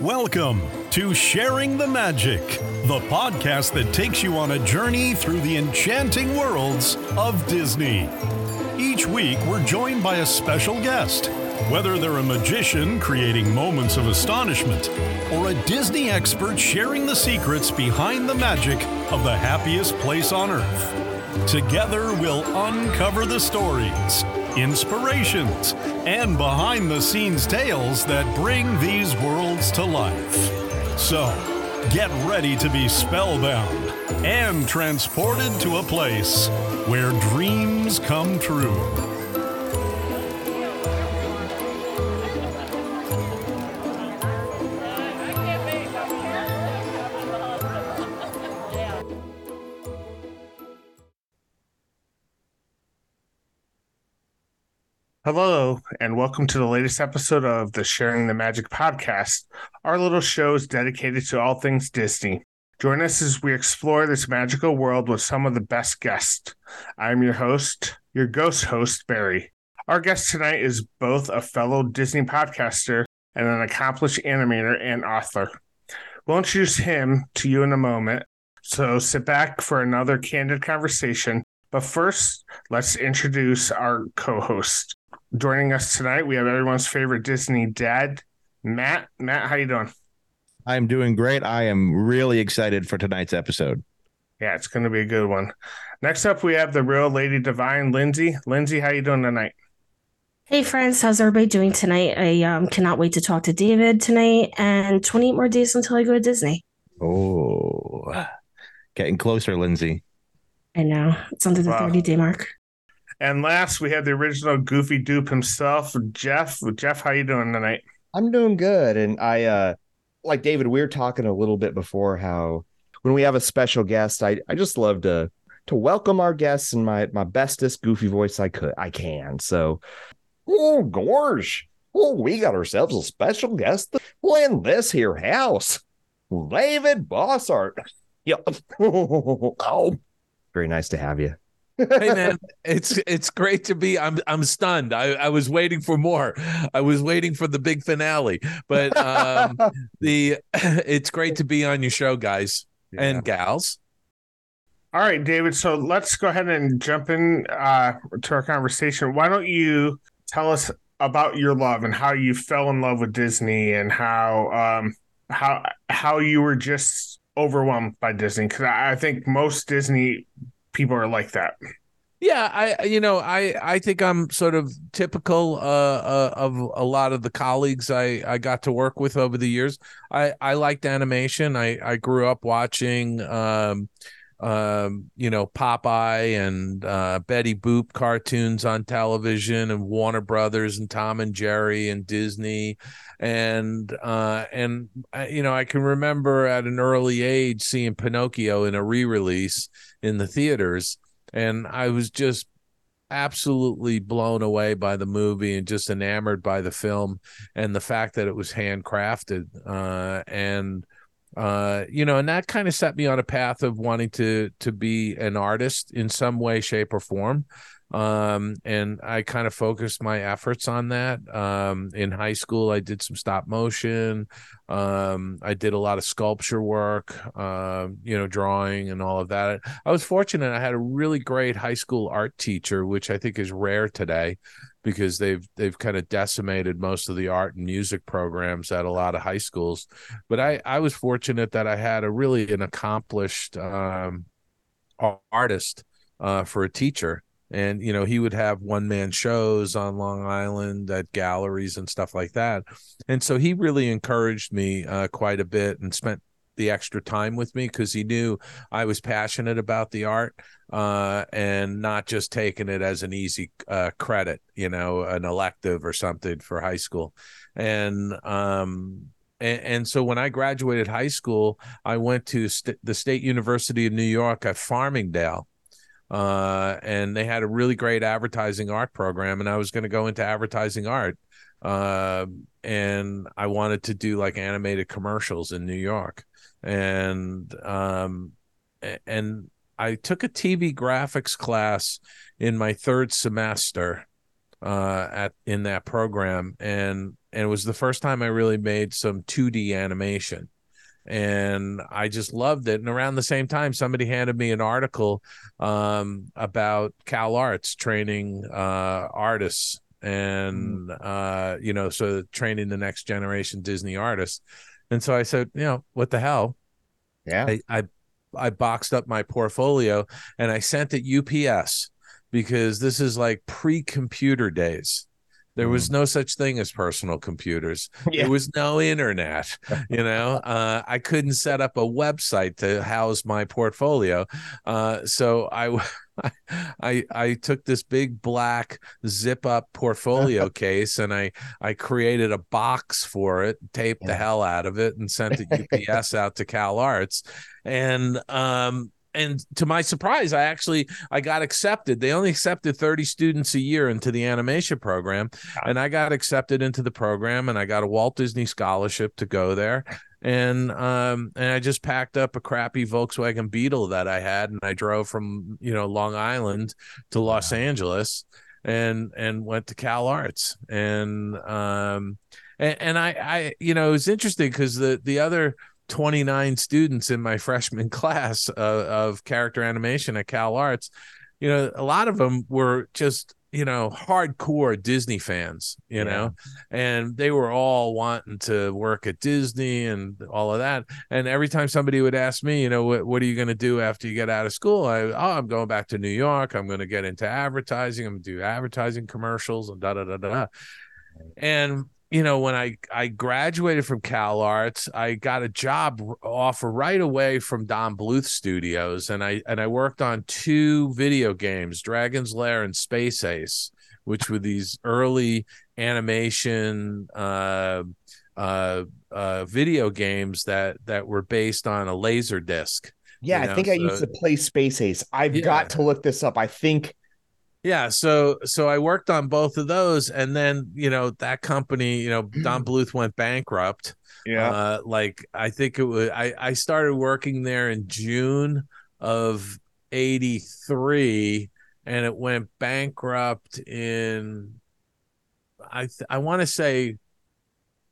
Welcome to Sharing the Magic, the podcast that takes you on a journey through the enchanting worlds of Disney. Each week, we're joined by a special guest, whether they're a magician creating moments of astonishment or a Disney expert sharing the secrets behind the magic of the happiest place on earth. Together, we'll uncover the stories, inspirations, and behind the scenes tales that bring these worlds to life. So, get ready to be spellbound and transported to a place where dreams come true. Hello, and welcome to the latest episode of the Sharing the Magic podcast. Our little show is dedicated to all things Disney. Join us as we explore this magical world with some of the best guests. I'm your host, your ghost host, Barry. Our guest tonight is both a fellow Disney podcaster and an accomplished animator and author. We'll introduce him to you in a moment, so sit back for another candid conversation. But first, let's introduce our co host. Joining us tonight, we have everyone's favorite Disney dad, Matt. Matt, how you doing? I'm doing great. I am really excited for tonight's episode. Yeah, it's going to be a good one. Next up, we have the real Lady Divine, Lindsay. Lindsay, how you doing tonight? Hey friends, how's everybody doing tonight? I um, cannot wait to talk to David tonight and 28 more days until I go to Disney. Oh, getting closer, Lindsay. I know. It's under the Wow. 30 day mark. And last, we have the original Goofy Dupe himself, Jeff. Jeff, how you doing tonight? I'm doing good. And I uh like David, we were talking a little bit before how when we have a special guest, I, I just love to to welcome our guests in my my bestest goofy voice I could I can. So oh gosh. Well, we got ourselves a special guest in this here house. David Bossert. Yep. oh, very nice to have you. Hey man it's it's great to be i'm i'm stunned i i was waiting for more i was waiting for the big finale but um the it's great to be on your show guys and gals All right, David. So let's go ahead and jump in uh, to our conversation. Why don't you tell us about your love and how you fell in love with Disney and how um, how how you were just overwhelmed by Disney? Because I I think most Disney people are like that. yeah i you know i i think i'm sort of typical uh, uh of a lot of the colleagues i i got to work with over the years. I i liked animation. I i grew up watching um um, you know, Popeye and uh, Betty Boop cartoons on television, and Warner Brothers and Tom and Jerry and Disney, and uh, and uh, you know, I can remember at an early age seeing Pinocchio in a re-release in the theaters, and I was just absolutely blown away by the movie and just enamored by the film and the fact that it was handcrafted uh, and uh you know and that kind of set me on a path of wanting to to be an artist in some way shape or form um and i kind of focused my efforts on that. Um in high school i did some stop motion. Um i did a lot of sculpture work um you know drawing and all of that. I was fortunate. I had a really great high school art teacher which i think is rare today because they've they've kind of decimated most of the art and music programs at a lot of high schools. But i i was fortunate that i had a really an accomplished um artist uh for a teacher and you know he would have one man shows on long island at galleries and stuff like that and so he really encouraged me uh quite a bit and spent the extra time with me because he knew I was passionate about the art uh, and not just taking it as an easy uh, credit, you know, an elective or something for high school. And um, and, so when I graduated high school, I went to st- the State University of New York at Farmingdale. Uh, and they had a really great advertising art program, and I was going to go into advertising art. Uh, and I wanted to do like animated commercials in New York and um and I took a TV graphics class in my third semester uh, at in that program, and and it was the first time I really made some 2D animation and I just loved it. And around the same time, somebody handed me an article um, about Cal Arts training uh, artists and Mm. uh, you know, so training the next generation Disney artists. And so I said, you know, what the hell? Yeah. I, I I boxed up my portfolio and I sent it UPS because this is like pre-computer days. There was no such thing as personal computers. Yeah. There was no internet. You know, uh, I couldn't set up a website to house my portfolio. Uh, so I, I, I took this big black zip up portfolio case and I, I created a box for it, taped the hell out of it, and sent it UPS out to Cal Arts, and um. And to my surprise, I actually I got accepted. They only accepted 30 students a year into the animation program, and I got accepted into the program and I got a Walt Disney scholarship to go there. And um and I just packed up a crappy Volkswagen Beetle that I had and I drove from, you know, Long Island to Los Angeles and and went to Cal Arts. And um and, and I I you know, it was interesting because the the other 29 students in my freshman class uh, of character animation at Cal Arts, you know, a lot of them were just you know hardcore disney fans you Yeah. know and they were all wanting to work at disney and all of that. And every time somebody would ask me you know what, what are you going to do after you get out of school? I oh i'm going back to new york. I'm going to get into advertising. I'm going to do advertising commercials and da da da da. And you know when i i graduated from cal arts i got a job offer right away from don bluth studios and i and i worked on two video games dragon's lair and space ace which were these early animation uh uh uh video games that that were based on a laser disc Yeah, you I know, think I used to play Space Ace. I've Yeah. got to look this up. I think Yeah, so so I worked on both of those, and then you know that company, you know, Don Bluth went bankrupt. Yeah. Uh, like I think it was I I started working there in June of '83, and it went bankrupt in I th- I want to say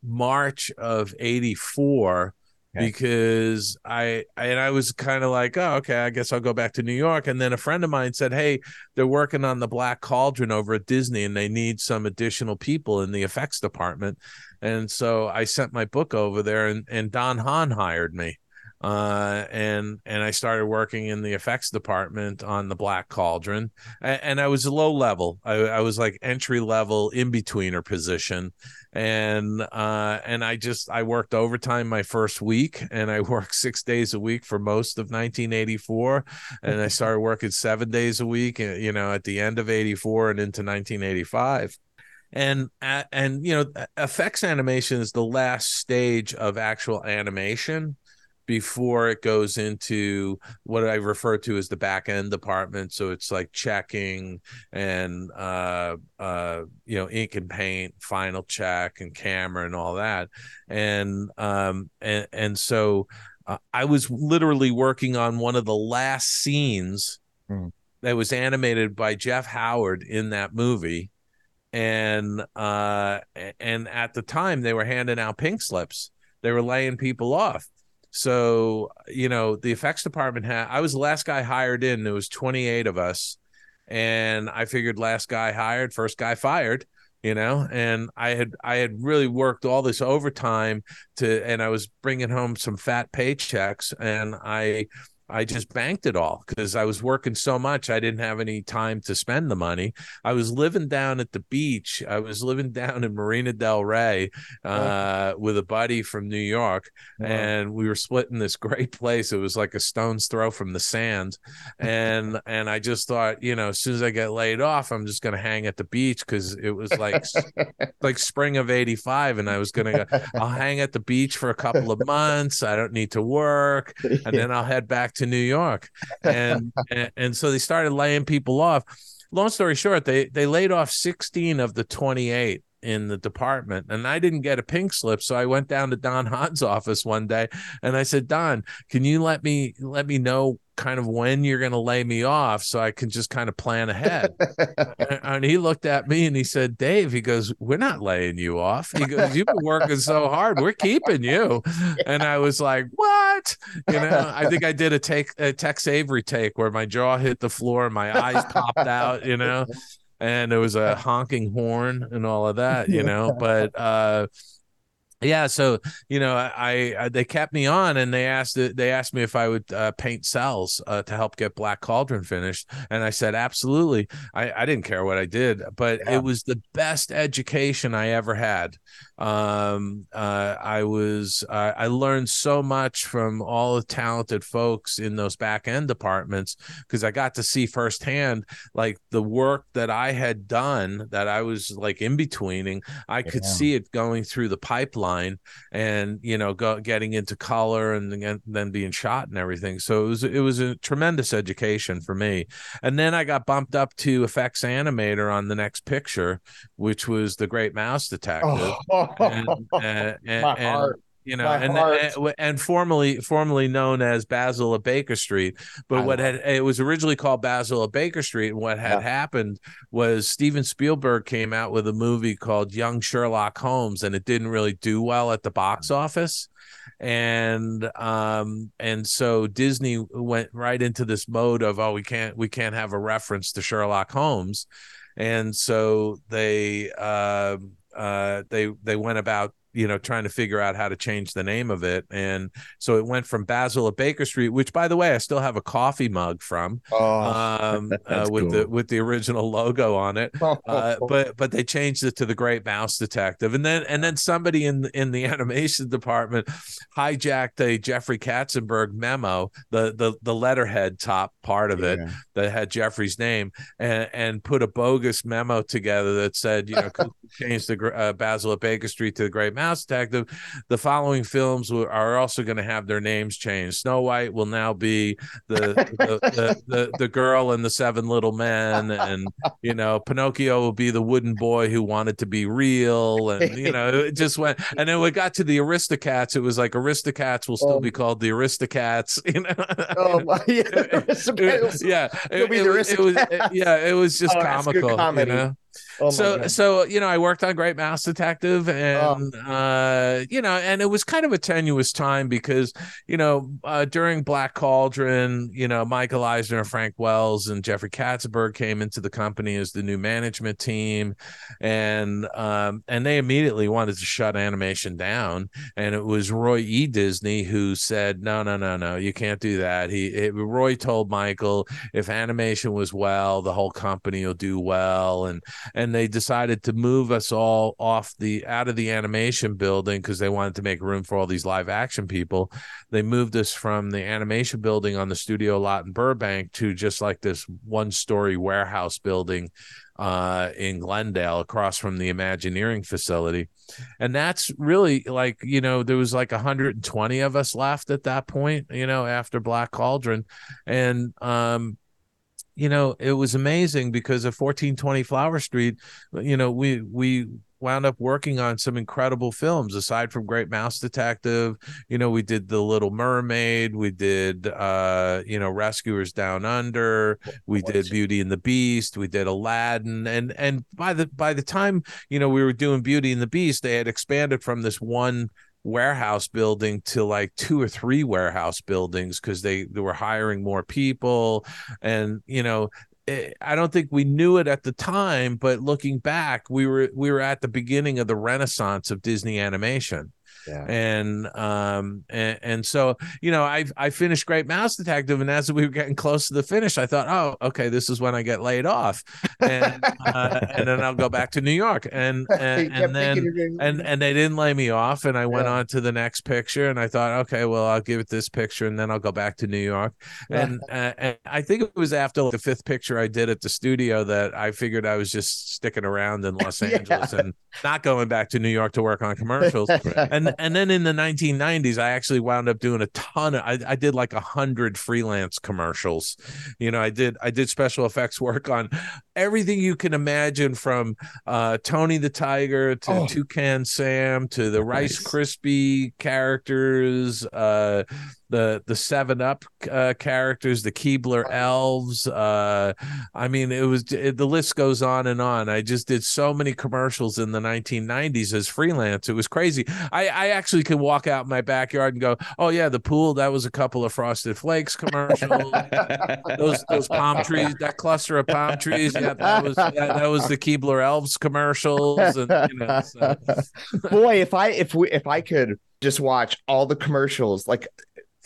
March of '84 Okay. because I and I was kind of like, oh, okay, I guess I'll go back to New York. And then a friend of mine said, hey, they're working on the Black Cauldron over at Disney, and they need some additional people in the effects department. And so I sent my book over there, and and Don Hahn hired me. Uh, and and I started working in the effects department on the Black Cauldron, and, and I was low level. I, I was like entry level in betweener position, and uh and i just i worked overtime my first week and i worked six days a week for most of 1984 and i started working seven days a week uh, you know at the end of 84 and into 1985 and uh, and you know effects animation is the last stage of actual animation before it goes into what I refer to as the back end department. So it's like checking and uh uh you know ink and paint, final check and camera and all that. And um and and so uh, I was literally working on one of the last scenes Hmm. that was animated by Jeff Howard in that movie. And uh and at the time they were handing out pink slips. They were laying people off. So, you know, the effects department had, I was the last guy hired in. There was 28 of us. And I figured last guy hired, first guy fired, you know, and I had, I had really worked all this overtime to, and I was bringing home some fat paychecks and I, I just banked it all because I was working so much. I didn't have any time to spend the money. I was living down at the beach. I was living down in Marina Del Rey uh, with a buddy from New York and we were splitting this great place. It was like a stone's throw from the sand, and and I just thought, you know, as soon as I get laid off, I'm just gonna hang at the beach because it was like like spring of '85, and I was gonna go, I'll hang at the beach for a couple of months. I don't need to work, and then I'll head back to New York, and and, and so they started laying people off. Long story short, they they laid off 16 of the 28 in the department and I didn't get a pink slip so I went down to Don Hahn's office one day and I said Don can you let me let me know kind of when you're going to lay me off so I can just kind of plan ahead. and, and he looked at me and he said, Dave, he goes, We're not laying you off. He goes, You've been working so hard. We're keeping you. And I was like, What? You know, I think I did a take a Tex Avery take where my jaw hit the floor and my eyes popped out, you know, and there was a honking horn and all of that, you know. But uh yeah so you know I, I they kept me on and they asked they asked me if i would uh, paint cels uh, to help get black cauldron finished. And i said absolutely. I, I didn't care what i did but yeah. it was the best education i ever had um, uh, I was uh, I learned so much from all the talented folks in those back end departments because I got to see firsthand like the work that I had done that I was like in betweening. I could yeah. see it going through the pipeline and you know go, getting into color and, and then being shot and everything. So it was it was a tremendous education for me. And then I got bumped up to effects animator on the next picture, which was the Great Mouse Detective. Oh and, uh, and, My heart. you know, and, and, and formerly formerly known as Basil of Baker Street. But I what had it was originally called Basil of Baker Street, and what had yeah. happened was Steven Spielberg came out with a movie called Young Sherlock Holmes, and it didn't really do well at the box office and um and so disney went right into this mode of oh we can't we can't have a reference to sherlock holmes and so they uh, uh, they they went about you know trying to figure out how to change the name of it. And so it went from basil of baker street which by the way i still have a coffee mug from oh, um, uh, with cool. the with the original logo on it. Uh, but but they changed it to the great mouse detective. And then and then somebody in in the animation department hijacked a jeffrey katzenberg memo the the the letterhead top part of it yeah. that had jeffrey's name and and put a bogus memo together that said you know change the uh, basil of baker street to the great Mouse Detective, the following films are also going to have their names changed. Snow White will now be the the, the, the, the girl and the seven little men, and you know Pinocchio will be the wooden boy who wanted to be real, and you know it just went. And then we got to the Aristocats. It was like Aristocats will still oh. be called the Aristocats. You know, oh, yeah, yeah, it, it, it, was yeah, it was just oh, comical. You know? Oh so so you know I worked on Great Mouse Detective and oh. uh you know and it was kind of a tenuous time because you know uh, during Black Cauldron you know Michael Eisner, Frank Wells, and Jeffrey Katzenberg came into the company as the new management team, and um and they immediately wanted to shut animation down, and it was Roy E. Disney who said no no no no you can't do that. He it, Roy told Michael if animation was well the whole company will do well and and they decided to move us all off the out of the animation building because they wanted to make room for all these live action people. They moved us from the animation building on the studio lot in Burbank to just like this one story warehouse building uh, in Glendale across from the Imagineering facility. And that's really like, you know, there was like 120 of us left at that point, you know, after Black Cauldron. And um, you know, it was amazing because of 1420 Flower Street, you know, we we wound up working on some incredible films aside from Great Mouse Detective. You know, we did The Little Mermaid, we did uh, you know, Rescuers Down Under, we did Beauty and the Beast, we did Aladdin and and by the by the time, you know, we were doing Beauty and the Beast, they had expanded from this one warehouse building to like two or three warehouse buildings because they, they were hiring more people and you know eh, I don't think we knew it at the time, but looking back, we were we were at the beginning of the renaissance of Disney animation. Yeah. And um and, and so you know I I finished Great Mouse Detective and as we were getting close to the finish I thought oh okay this is when I get laid off. And uh, and then I'll go back to New York. And and, and then and and they didn't lay me off and I went yeah. on to the next picture and I thought okay well I'll give it this picture and then I'll go back to New York. And uh, and I think it was after like the fifth picture I did at the studio that I figured I was just sticking around in Los Angeles and not going back to New York to work on commercials. And and then in the 1990s, I actually wound up doing a ton of. I, I did like a hundred freelance commercials. You know, I did I did special effects work on everything you can imagine, from uh, Tony the Tiger to oh. Toucan Sam to the Rice Krispie characters. Uh, the the Seven Up uh, characters, the Keebler elves. Uh, I mean, it was it, the list goes on and on. I just did so many commercials in the 1990s as freelance. It was crazy. I I actually could walk out in my backyard and go, oh yeah, the pool. That was a couple of Frosted Flakes commercials. those those palm trees, that cluster of palm trees. Yeah, that was that, that was the Keebler elves commercials. And you know, so. Boy, if I if we if I could just watch all the commercials, like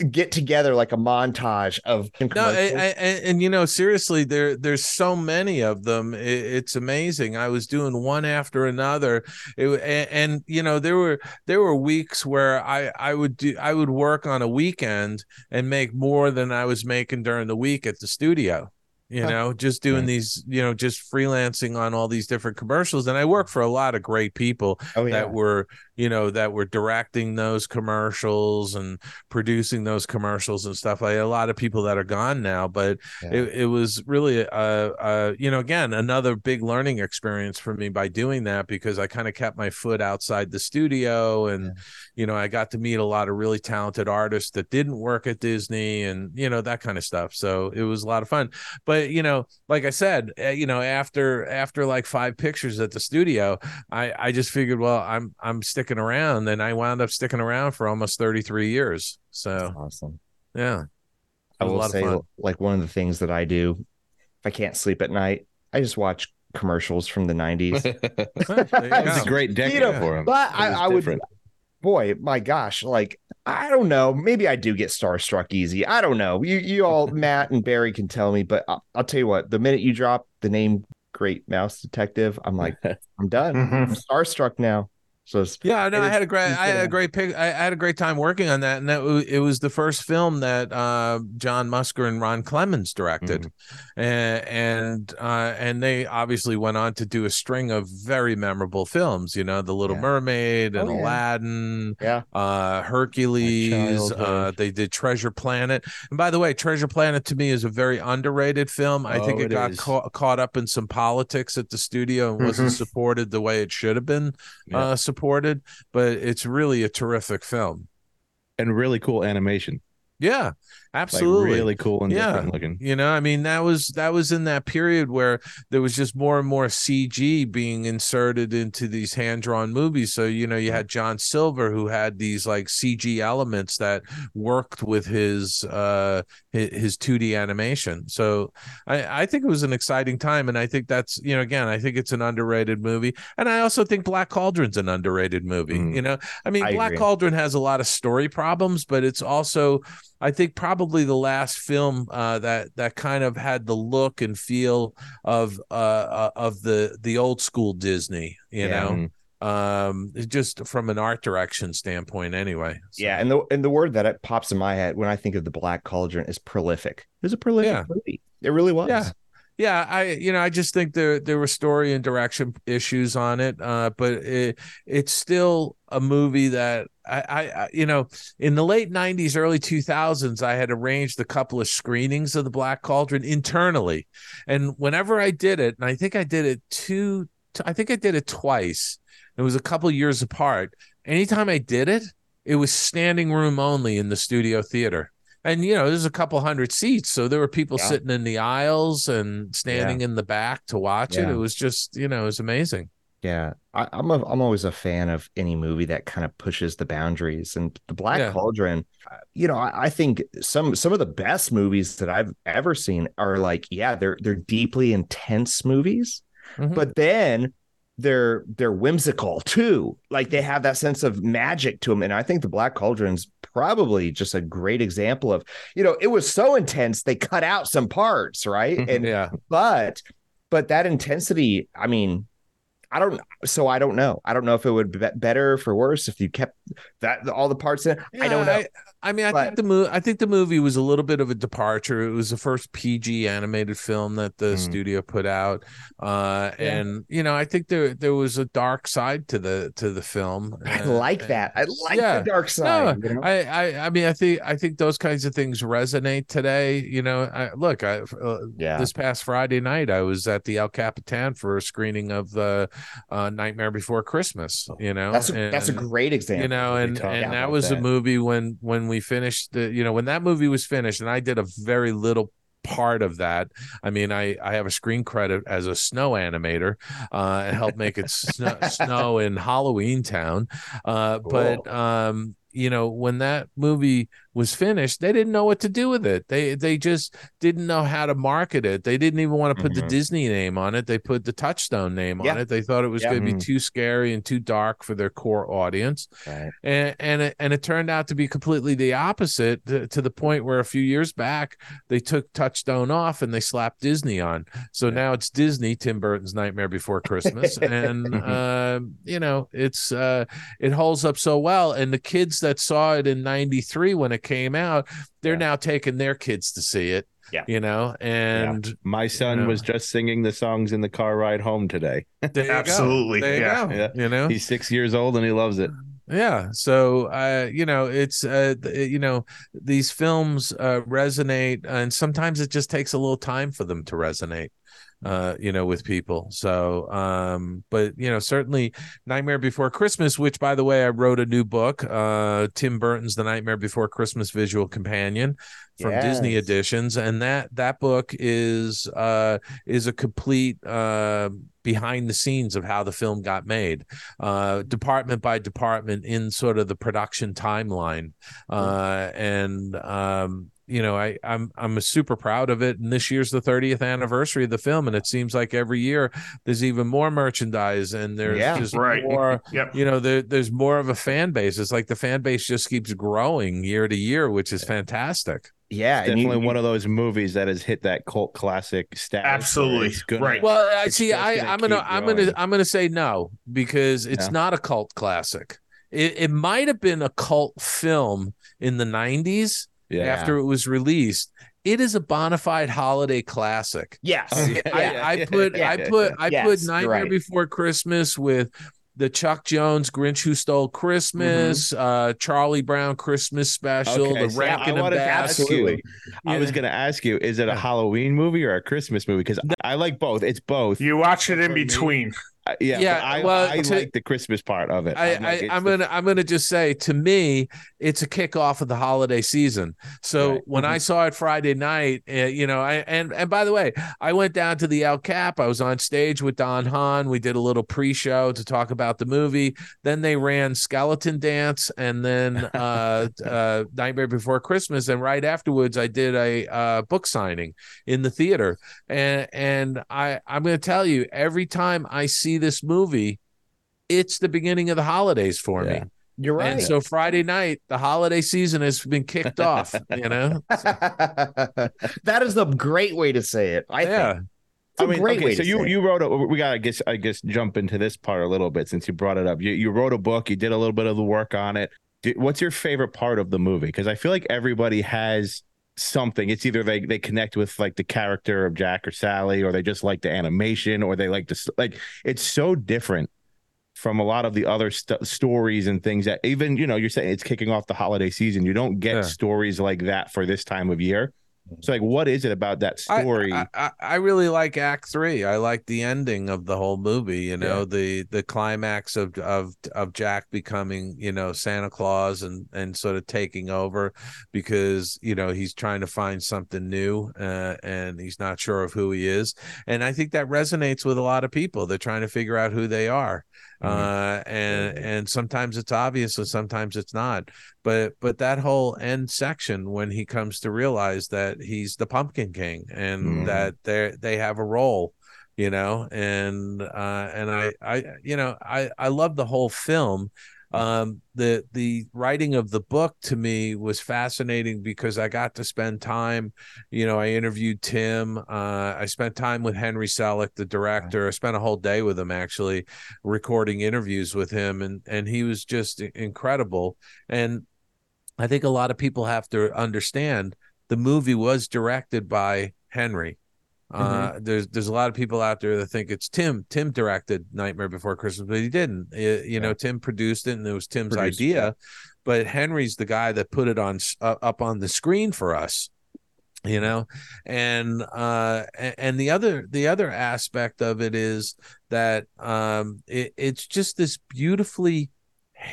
get together like a montage of no and, and, and, you know seriously there there's so many of them. It, it's amazing. I was doing one after another. It, and, and, you know there were there were weeks where i i would do i would work on a weekend and make more than i was making during the week at the studio you know just doing these you know just freelancing on all these different commercials. And i work for a lot of great people oh, yeah. that were you know that were directing those commercials and producing those commercials and stuff like a lot of people that are gone now but yeah. it, it was really a, a you know again another big learning experience for me by doing that because i kind of kept my foot outside the studio and yeah. you know i got to meet a lot of really talented artists that didn't work at disney and you know that kind of stuff so it was a lot of fun but you know like i said eh, you know after after like five pictures at the studio i i just figured well i'm i'm sticking sticking around, and I wound up sticking around for almost 33 years. So That's awesome. Yeah. I will say, like one of the things that I do, if I can't sleep at night, I just watch commercials from the 90s. It's a great decade you know, for him. But I, I would, boy, my gosh, like I don't know. Maybe I do get starstruck easy. I don't know. You, you all, Matt and Barry can tell me, but I'll, I'll, tell you what. The minute you drop the name Great Mouse Detective, I'm like, I'm done. I'm starstruck now. So yeah, no, I had a great, I had a great pick. I had a great time working on that, and that it was the first film that uh, John Musker and Ron Clements directed, mm-hmm. and and, uh, and they obviously went on to do a string of very memorable films. You know, The Little yeah. Mermaid and oh, yeah. Aladdin, yeah, uh, Hercules. Uh, they did Treasure Planet, and by the way, Treasure Planet to me is a very underrated film. I oh, think it, it got ca- caught up in some politics at the studio and mm-hmm. wasn't supported the way it should have been. Yeah uh, supported, but it's really a terrific film and really cool animation. Yeah, absolutely like really cool and yeah. different looking. You know, I mean that was that was in that period where there was just more and more CG being inserted into these hand-drawn movies. So, you know, you had John Silver who had these like CG elements that worked with his uh his 2D animation. So, I I think it was an exciting time and I think that's, you know, again, I think it's an underrated movie. And I also think Black Cauldron's an underrated movie, mm. you know. I mean, I Black agree. Cauldron has a lot of story problems, but it's also I think probably the last film uh, that that kind of had the look and feel of uh, uh of the the old school Disney, you yeah. know. Mm-hmm. Um, just from an art direction standpoint, anyway. So. Yeah, and the and the word that pops in my head when I think of the Black Cauldron is prolific. It was a prolific yeah. movie. It really was. Yeah yeah i you know i just think there there were story and direction issues on it uh but it it's still a movie that I, I you know in the late 90s early 2000s i had arranged a couple of screenings of the black cauldron internally and whenever i did it and i think i did it two i think i did it twice it was a couple years apart anytime i did it it was standing room only in the studio theater and you know there's a couple hundred seats so there were people yeah. sitting in the aisles and standing yeah. in the back to watch yeah. it it was just you know it was amazing yeah I, am a, I'm always a fan of any movie that kind of pushes the boundaries and the black cauldron uh, you know I, I, think some some of the best movies that i've ever seen are like yeah they're they're deeply intense movies mm-hmm. but then they're they're whimsical too like they have that sense of magic to them and i think the black cauldron's probably just a great example of you know it was so intense they cut out some parts right mm-hmm. and yeah but but that intensity i mean I don't. So I don't know. I don't know if it would be better for worse if you kept that all the parts in. Yeah, I don't know. I, I mean, I but, think the movie. I think the movie was a little bit of a departure. It was the first PG animated film that the mm. studio put out, uh, yeah. and you know, I think there there was a dark side to the to the film. I like that. I like yeah. the dark side. No, you know? I, I I mean, I think I think those kinds of things resonate today. You know, I, look, I uh, yeah. This past Friday night, I was at the El Capitan for a screening of the uh, Nightmare Before Christmas. You know, That's a, that's a great example. you know and and that was a movie when when we finished the you know when that movie was finished and i did a very little part of that i mean i i have a screen credit as a snow animator uh and helped make it snow, snow in halloween town uh but um you know when that movie was finished they didn't know what to do with it they they just didn't know how to market it they didn't even want to put the Mhm. disney name on it they put the touchstone name on it they thought it was Yeah. going to be Mhm. too scary and too dark for their core audience Right. and and it, and it turned out to be completely the opposite to, to the point where a few years back they took Touchstone off and they slapped Disney on. So now it's Disney, Tim Burton's Nightmare Before Christmas, and um, you know it's uh, it holds up so well. And the kids that saw it in '93 when it came out, they're Yeah. now taking their kids to see it. Yeah. you know, and My son Yeah. was just singing the songs in the car ride home today. there you go. Absolutely, there you yeah. go. Yeah. You know, He's six years old and he loves it. yeah so uh you know it's uh th- you know these films uh resonate and sometimes it just takes a little time for them to resonate uh you know with people. So um but you know certainly nightmare before christmas which by the way i wrote a new book uh tim burton's the nightmare before christmas visual companion from disney editions. And that that book is uh is a complete uh behind the scenes of how the film got made uh department by department in sort of the production timeline. Uh and um you know i i'm i'm super proud of it and this year's the 30th anniversary of the film and it seems like every year there's even more merchandise and there's Yeah. just Right. more Yep. you know there, there's more of a fan base it's like the fan base just keeps growing year to year which is fantastic Yeah, and you- Definitely you- one of those movies that has hit that cult classic status. Absolutely. gonna- Right. Well, I see. just I, gonna I'm gonna, keep I'm gonna. I'm gonna say no because it's Yeah. not a cult classic. It, it might have been a cult film in the '90s Yeah. after it was released. It is a bona fide holiday classic. yes, Okay. I, Yeah, I yeah, put, yeah, I put, I Yes, put you're Nightmare right. Before Christmas with the Chuck Jones Grinch Who Stole Christmas, uh, Charlie Brown Christmas Special, Okay, the so Rankin I and Bass. ask you. Absolutely. I was going to ask you, is it a Halloween movie or a Christmas movie? Because I like both. It's both. You watch it in For me. between. Yeah, Yeah, I, well, I to- like the Christmas part of it. I, I'm I like, I'm the- gonna I'm gonna just say to me it's a kickoff of the holiday season. So Right. when I saw it Friday night, uh, you know, I and and by the way, I went down to the El Cap. I was on stage with Don Hahn. We did a little pre-show to talk about the movie. Then they ran Skeleton Dance, and then uh, uh, Nightmare Before Christmas. And right afterwards, I did a uh, book signing in the theater. And and I I'm gonna tell you, every time I see this movie it's the beginning of the holidays for Yeah. me. You're right. And so Friday night, the holiday season has been kicked off, you know? that is a great way to say it. I yeah. think. It's a I mean, great okay, way so to you say you wrote a we got to guess I guess jump into this part a little bit since you brought it up. You you wrote a book, you did a little bit of the work on it. Do- What's your favorite part of the movie? Because I feel like everybody has something. It's either they they connect with like the character of Jack or Sally, or they just like the animation, or they like st- like. It's so different from a lot of the other st- stories and things that even you know you're saying it's kicking off the holiday season. You don't get Yeah. stories like that for this time of year. So like, what is it about that story? I, I, I really like Act Three. I like the ending of the whole movie. You know, the the climax of of of Jack becoming you know Santa Claus and and sort of taking over because you know he's trying to find something new uh, and he's not sure of who he is. And I think that resonates with a lot of people. They're trying to figure out who they are. Uh, and and sometimes it's obvious and sometimes it's not. But but that whole end section when he comes to realize that he's the pumpkin king and Mhm. that they they have a role you know and uh and i i you know i i love the whole film um the the writing of the book to me was fascinating because i got to spend time you know i interviewed tim uh i spent time with henry selick the director i spent a whole day with him actually recording interviews with him and and he was just incredible and I think a lot of people have to understand the movie was directed by Henry. Uh, there's there's a lot of people out there that think it's Tim. Tim directed Nightmare Before Christmas, but he didn't. It- you know, Tim produced it, and it was Tim's Produced, idea. But Henry's the guy that put it on uh, up on the screen for us. you know and uh and the other the other aspect of it is that um it, it's just this beautifully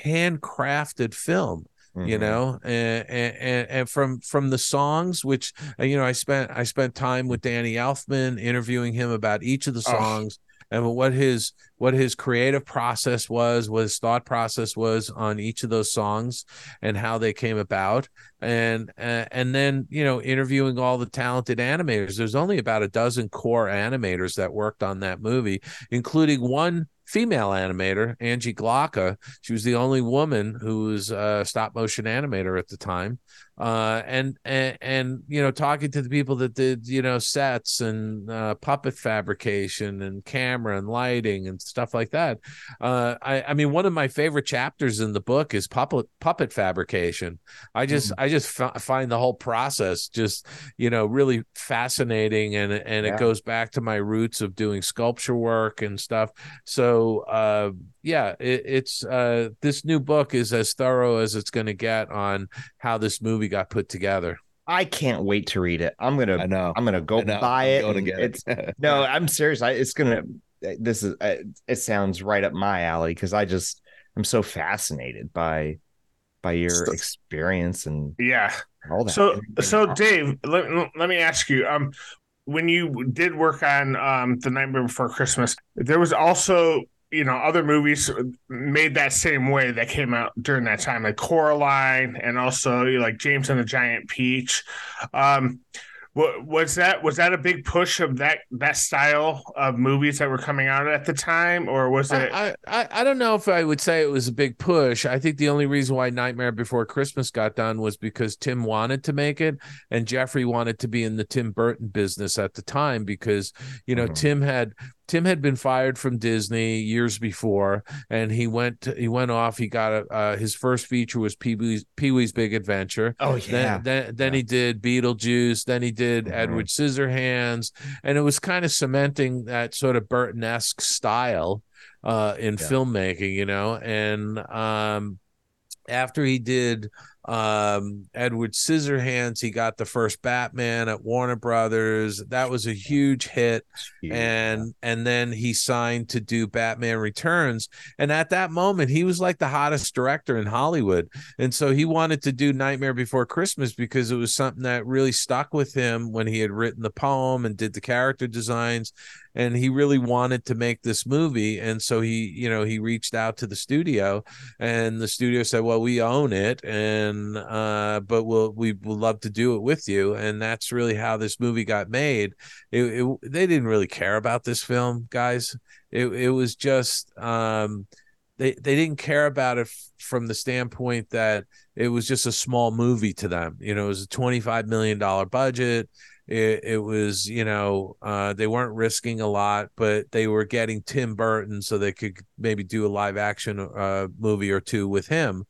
handcrafted film mm-hmm. you know and, and and from from the songs which uh, you know i spent i spent time with danny elfman interviewing him about each of the songs oh and what his what his creative process was, what his thought process was on each of those songs, and how they came about, and uh, and then you know interviewing all the talented animators. There's only about a dozen core animators that worked on that movie, including one female animator, Angie Glocka. She was the only woman who was a stop motion animator at the time uh, and and and you know talking to the people that did you know sets and uh, puppet fabrication and camera and lighting and stuff like that. Uh, I I mean one of my favorite chapters in the book is puppet puppet fabrication. I just mm-hmm. I just f- find the whole process just you know really fascinating and and yeah. it goes back to my roots of doing sculpture work and stuff. So uh, yeah, it, it's uh, this new book is as thorough as it's going to get on how this movie got put together. I can't wait to read it. I'm gonna. I know. I'm gonna go buy it. It's it. no, I'm serious. I, it's gonna. This is. Uh, it sounds right up my alley because I just I'm so fascinated by by your so, experience and yeah all that. So so Dave, let, let me ask you. Um, when you did work on um the Nightmare Before Christmas, there was also you know other movies made that same way that came out during that time like coraline and also like james and the giant peach um was that was that a big push of that that style of movies that were coming out at the time, or was it? I, I I don't know if I would say it was a big push. I think the only reason why Nightmare Before Christmas got done was because Tim wanted to make it, and Jeffrey wanted to be in the Tim Burton business at the time because you know mm-hmm. Tim had Tim had been fired from Disney years before, and he went to, he went off. He got a uh, his first feature was Pee Wee's Pee Wee's Big Adventure. Oh yeah. Then then, then yeah. he did Beetlejuice. Then he did mm-hmm. Edward Scissorhands, and it was kind of cementing that sort of Burton esque style uh, in yeah. filmmaking, you know. And um, after he did um edward scissorhands he got the first batman at warner brothers. That was a huge hit. And and then he signed to do batman returns. And at that moment he was like the hottest director in hollywood. And so he wanted to do nightmare before christmas because it was something that really stuck with him when he had written the poem and did the character designs and he really wanted to make this movie. And so he you know he reached out to the studio and the studio said well we own it and uh but we'll we would love to do it with you. And that's really how this movie got made. It, it they didn't really care about this film guys. It, it was just um they they didn't care about it f- from the standpoint that it was just a small movie to them you know it was a 25 million dollar budget it, it was, you know, uh, they weren't risking a lot, but they were getting Tim Burton so they could maybe do a live action uh, movie or two with him.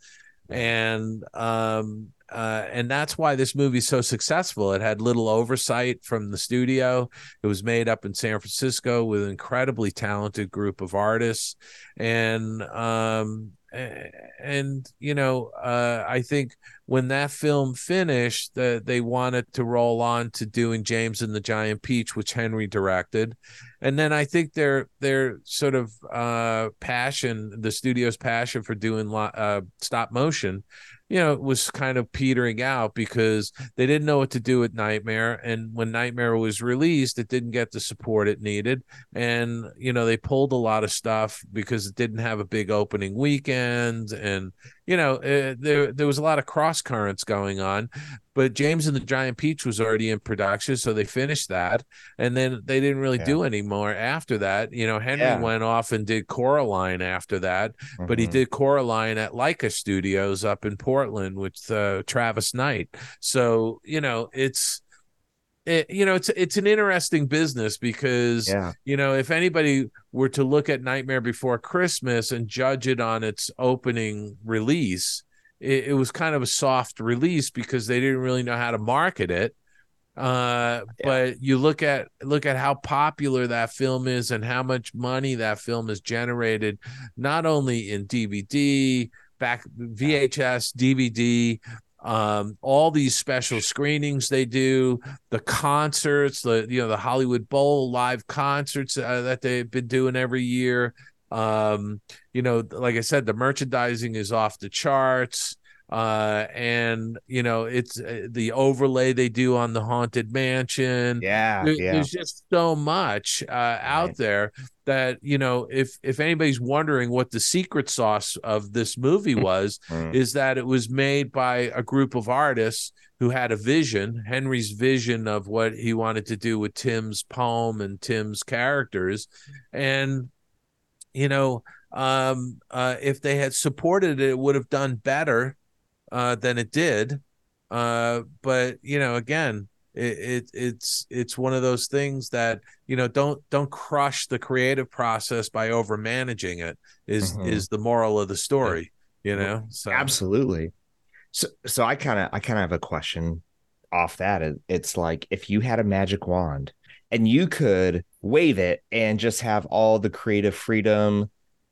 And um, uh, and that's why this movie's so successful. It had little oversight from the studio. It was made up in San Francisco with an incredibly talented group of artists, and um, and you know uh, i think when that film finished uh, they wanted to roll on to doing james and the giant peach which henry directed and then i think their their sort of uh, passion the studio's passion for doing uh, stop motion you know, it was kind of petering out because they didn't know what to do with Nightmare. And when Nightmare was released, it didn't get the support it needed. And, you know, they pulled a lot of stuff because it didn't have a big opening weekend. And, you know, uh, there there was a lot of cross currents going on. But James and the Giant Peach was already in production, so they finished that, and then they didn't really yeah. do any more after that. You know, Henry yeah. went off and did Coraline after that, mm-hmm. but he mm-hmm. did Coraline at Laika Studios up in Portland with uh, Travis Knight. So you know, it's it, you know, it's it's an interesting business because yeah. you know if anybody were to look at Nightmare Before Christmas and judge it on its opening release, it, it was kind of a soft release because they didn't really know how to market it. Uh, yeah. but you look at look at how popular that film is and how much money that film has generated, not only in DVD, back VHS, DVD, um, all these special screenings they do, the concerts, the you know the Hollywood Bowl live concerts uh, that they've been doing every year. Um, you know, like I said, the merchandising is off the charts uh and you know it's uh, the overlay they do on the haunted mansion Yeah, There- yeah. there's just so much uh out Right. there that you know if if anybody's wondering what the secret sauce of this movie was Mm. is that it was made by a group of artists who had a vision henry's vision of what he wanted to do with tim's poem and tim's characters and you know um uh if they had supported it it would have done better uh than it did uh but you know again it, it it's it's one of those things that you know don't don't crush the creative process by over managing it is Mhm. is the moral of the story you know so Absolutely. So so I kind of I kind of have a question off that. It's like if you had a magic wand and you could wave it and just have all the creative freedom,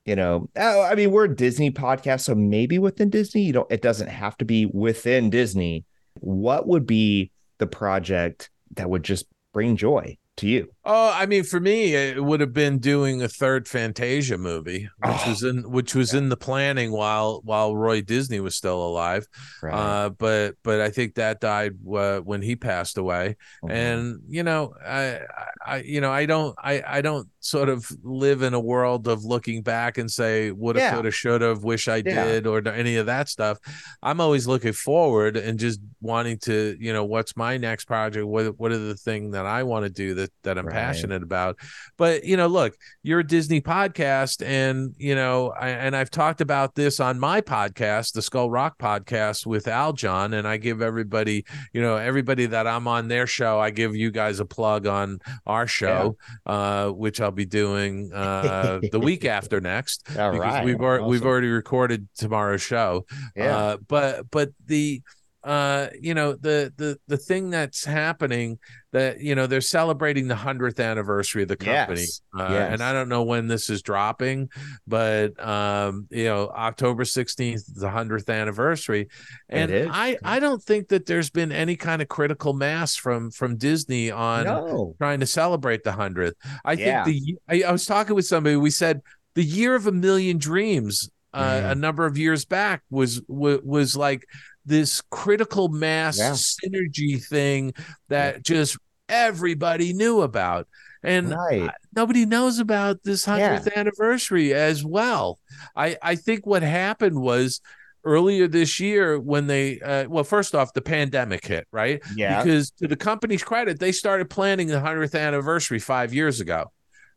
you know. Oh, I mean, we're a Disney podcast, so maybe within Disney, you don't it doesn't have to be within Disney. What would be the project that would just bring joy to you? Oh, I mean, for me, it would have been doing a third Fantasia movie, which Oh, was in which was in the planning while while Roy Disney was still alive. Right. Uh, but but I think that died uh, when he passed away. Mhm. And you know, I, I you know, I don't I I don't sort of live in a world of looking back and say woulda, Yeah. coulda, shoulda, wish I Yeah. did, or any of that stuff. I'm always looking forward and just wanting to, you know, what's my next project? What what are the thing that I want to do that that I'm Right. passionate about? But you know, look, you're a Disney podcast, and you know, I, and I've talked about this on my podcast, the Skull Rock podcast with Al John, and I give everybody, you know, everybody that I'm on their show, I give you guys a plug on our show, uh, which I'll be doing uh, the week after next All because right. we've already we've already recorded tomorrow's show. yeah. Uh, but but the uh you know the the the thing that's happening that you know they're celebrating the 100th anniversary of the company Yes. uh, Yes. and i don't know when this is dropping but um you know october 16th is the 100th anniversary and i i don't think that there's been any kind of critical mass from from disney on no. trying to celebrate the 100th i Yeah. think the I, I was talking with somebody we said the year of a million dreams uh, Mhm. a number of years back was was, was like this critical mass Yeah. synergy thing that just everybody knew about and Right. nobody knows about this 100th anniversary as well i i think what happened was earlier this year when they uh, well first off the pandemic hit right Yeah. because to the company's credit they started planning the 100th anniversary 5 years ago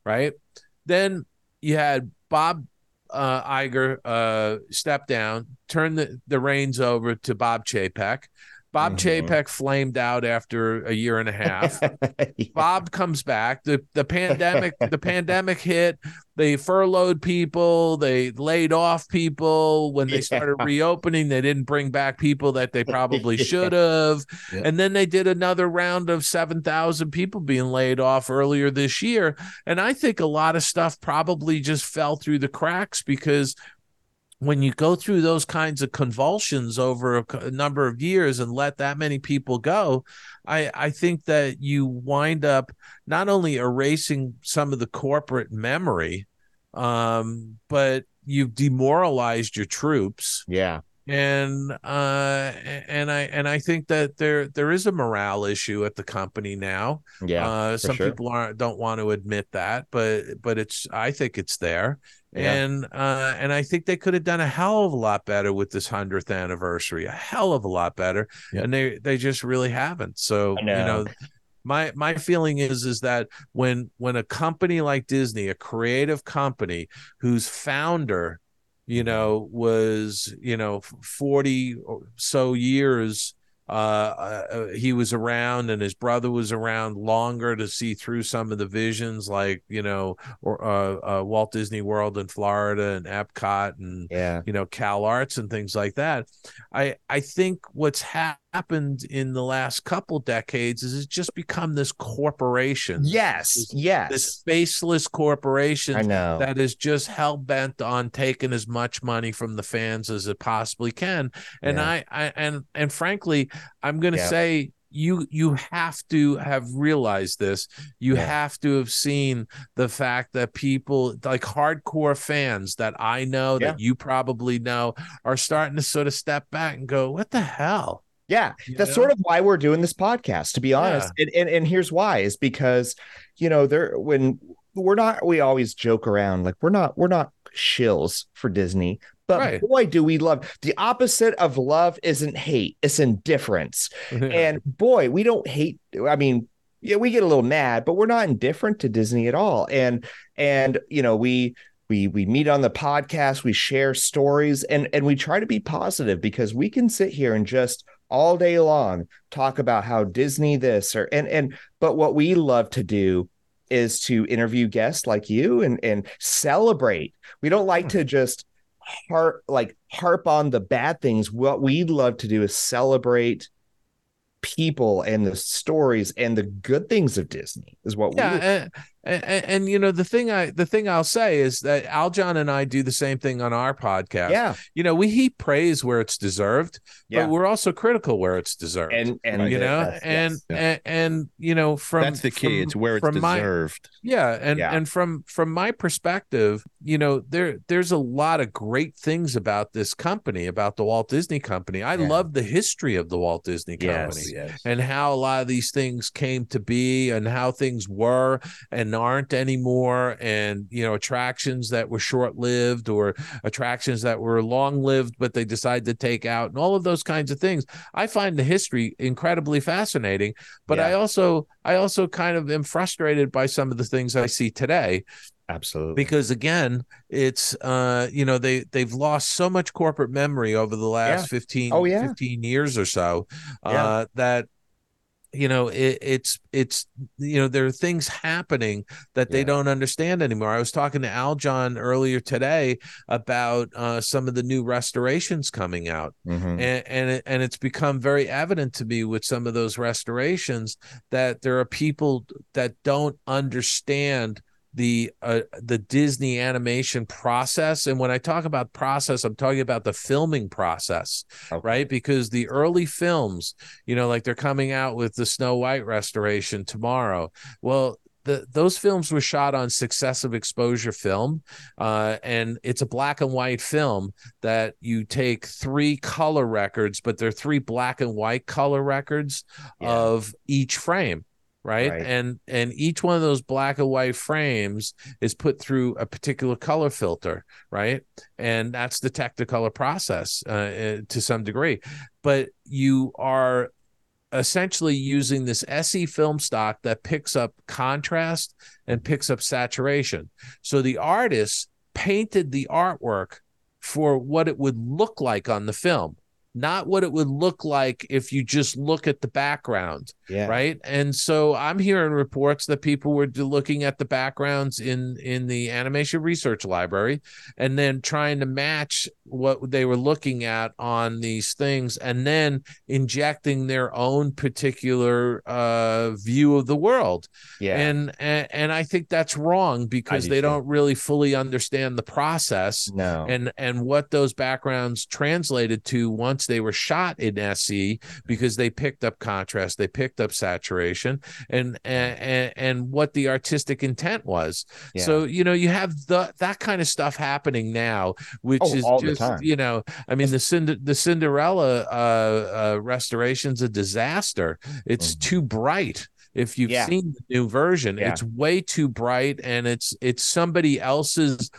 right then you had bob uh, Iger uh, step down, turn the, the reins over to Bob Chapek. Bob Mhm. Chapek flamed out after a year and a half. Bob comes back. The the pandemic the pandemic hit. They furloughed people. They laid off people. When they Yeah. started reopening, they didn't bring back people that they probably Yeah. should have. Yeah. And then they did another round of seven thousand people being laid off earlier this year. And I think a lot of stuff probably just fell through the cracks because when you go through those kinds of convulsions over a number of years and let that many people go, I, I think that you wind up not only erasing some of the corporate memory, um, but you've demoralized your troops. yeah. And uh, and I and I think that there there is a morale issue at the company now. Yeah. uh, some sure. people aren't don't want to admit that, but but it's I think it's there Yeah. and uh and i think they could have done a hell of a lot better with this 100th anniversary a hell of a lot better and they they just really haven't so I you know. know my my feeling is is that when when a company like disney a creative company whose founder you know was you know 40 or so years uh, uh he was around and his brother was around longer to see through some of the visions like you know or uh, uh Walt Disney World in Florida and Epcot and Yeah. you know Cal Arts and things like that. I I think what's happened happened in the last couple decades is it's just become this corporation. Yes, This- yes. This faceless corporation I know. that is just hell bent on taking as much money from the fans as it possibly can. And Yeah. I, I and and frankly, I'm going to Yeah. say you you have to have realized this. You Yeah. have to have seen the fact that people like hardcore fans that I know Yeah. that you probably know are starting to sort of step back and go, "What the hell?" Yeah, You that's know? sort of why we're doing this podcast, to be honest. And, and and here's why is because you know there when we're not we always joke around like we're not we're not shills for Disney, but Right. boy do we love the opposite of love isn't hate, it's indifference. And boy, we don't hate. I mean, yeah, we get a little mad, but we're not indifferent to Disney at all. And and you know, we we we meet on the podcast, we share stories, and and we try to be positive because we can sit here and just all day long talk about how Disney this or and and but what we love to do is to interview guests like you and and celebrate. We don't like hmm. to just harp like harp on the bad things. What we'd love to do is celebrate people and the stories and the good things of Disney is what yeah we and, and, and you know the thing i the thing i'll say is that al john and i do the same thing on our podcast yeah you know we heap praise where it's deserved Yeah. but we're also critical where it's deserved and and you know that's- and, yes. and and you know from That's the key. from- it's where it's from my- deserved. yeah and Yeah. and from from my perspective you know there there's a lot of great things about this company about the walt disney company i Yeah. love the history of the walt disney company yes, yes. and how a lot of these things came to be and how things were and aren't anymore and you know attractions that were short-lived or attractions that were long-lived but they decided to take out and all of those kinds of things. I find the history incredibly fascinating but i also i also kind of am frustrated by some of the things i see today. Absolutely. Because again it's uh you know they they've lost so much corporate memory over the last 15 Oh, yeah. 15 years or so Yeah. uh that you know it, it's it's you know there are things happening that they Yeah. don't understand anymore i was talking to al john earlier today about uh some of the new restorations coming out Mhm. and and, it, and it's become very evident to me with some of those restorations that there are people that don't understand the uh, the Disney animation process and when I talk about process I'm talking about the filming process Okay. right because the early films you know like they're coming out with the Snow White restoration tomorrow well the, those films were shot on successive exposure film uh, and it's a black and white film that you take three color records, but they're three black and white color records Yeah. of each frame. Right? Right. and and each one of those black and white frames is put through a particular color filter right and that's the technicolor process uh, uh, to some degree but you are essentially using this SE film stock that picks up contrast and picks up saturation. So the artist painted the artwork for what it would look like on the film, not what it would look like if you just look at the background yeah. right? And so i'm hearing reports that people were looking at the backgrounds in in the animation research library and then trying to match what they were looking at on these things and then injecting their own particular uh view of the world. Yeah. And, and and i think that's wrong because do they too. don't really fully understand the process no. and and what those backgrounds translated to once they were shot in SE because they picked up contrast, they picked up saturation, and and and what the artistic intent was. Yeah. So you know you have the that kind of stuff happening now, which Oh, is just you know I mean the Cinder, the Cinderella uh, uh, restoration's a disaster. It's Mhm. too bright. If you've Yeah. seen the new version, Yeah. it's way too bright, and it's it's somebody else's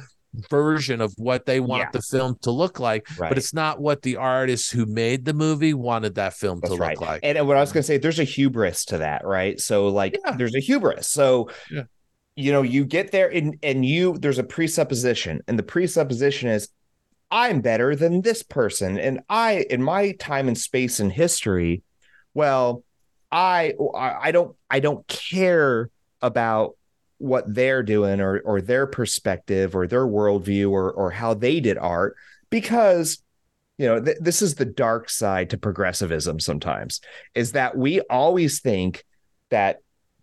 version of what they want Yeah. the film to look like, right but it's not what the artists who made the movie wanted that film That's to right. look like. And, what I was going to say, there's a hubris to that, right? So, like, Yeah. there's a hubris. So, Yeah. you know, you get there and and you there's a presupposition, and the presupposition is, I'm better than this person, and I, in my time and space and history, well, I I don't I don't care about what they're doing or or their perspective or their worldview or or how they did art because you know, th- this is the dark side to progressivism sometimes is that we always think that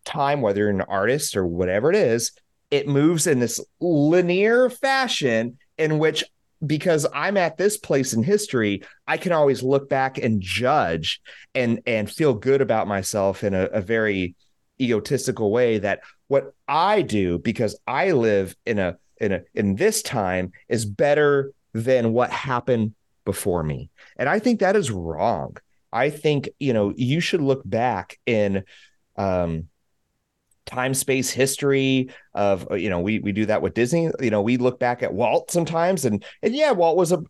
time, whether you're an artist or whatever it is, it moves in this linear fashion in which because I'm at this place in history, I can always look back and judge and and feel good about myself in a, a very egotistical way that what I do because I live in a in a in this time is better than what happened before me. And I think that is wrong. I think, you know, you should look back in um time space history of uh, you know we we do that with disney you know we look back at walt sometimes and and yeah walt was a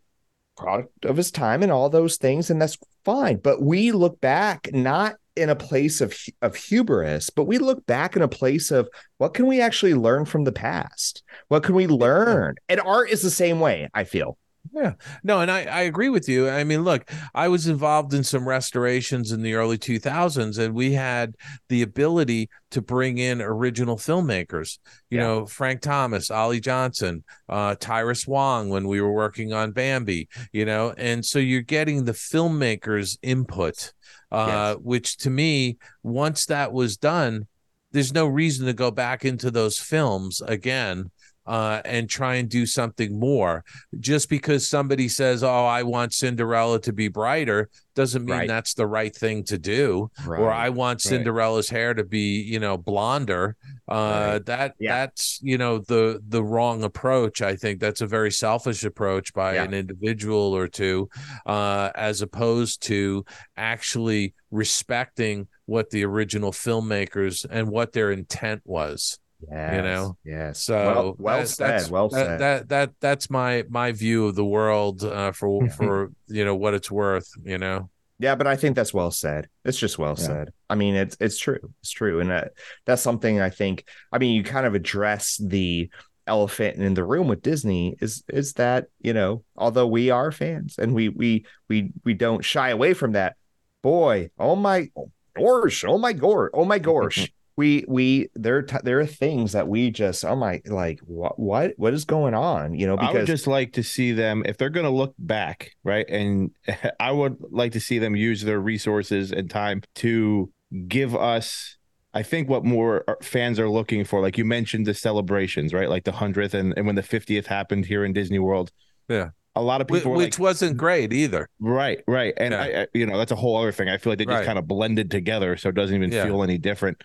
product of his time and all those things and that's fine but we look back not in a place of of hubris but we look back in a place of what can we actually learn from the past what can we learn and art is the same way i feel yeah. No, and I, I agree with you. I mean, look, I was involved in some restorations in the early 2000s, and we had the ability to bring in original filmmakers, you yeah. know, Frank Thomas, Ollie Johnston, uh, Tyrus Wong when we were working on Bambi, you know, and so you're getting the filmmakers' input, uh, yes. which to me, once that was done, there's no reason to go back into those films again uh, and try and do something more. Just because somebody says, "Oh, I want Cinderella to be brighter," doesn't mean right. that's the right thing to do. Right. Or I want Cinderella's right. hair to be, you know, blonder. Uh, that yeah. that's you know the the wrong approach. I think that's a very selfish approach by yeah. an individual or two, uh, as opposed to actually respecting what the original filmmakers and what their intent was. Yes, you know? Yeah. so well, well that, said well that, said. that that that's my my view of the world uh, for for you know what it's worth you know? Yeah but i think that's well said. It's just well yeah. said. I mean it's it's true. It's true and that that's something i think i mean you kind of address the elephant in the room with disney is is that you know although we are fans and we we we we don't shy away from that boy oh my gosh oh my gosh oh my gosh we we there t- there are things that we just oh my like what what what is going on? You know because I would just like to see them if they're going to look back right and I would like to see them use their resources and time to give us I think what more uh, fans are looking for. Like you mentioned the celebrations right like the 100th and, and when the 50th happened here in Disney World. Yeah. A lot of people which, like, wasn't great either. Right right and yeah. I, I, you know that's a whole other thing. I feel like they just right. kind of blended together so it doesn't even yeah. feel any different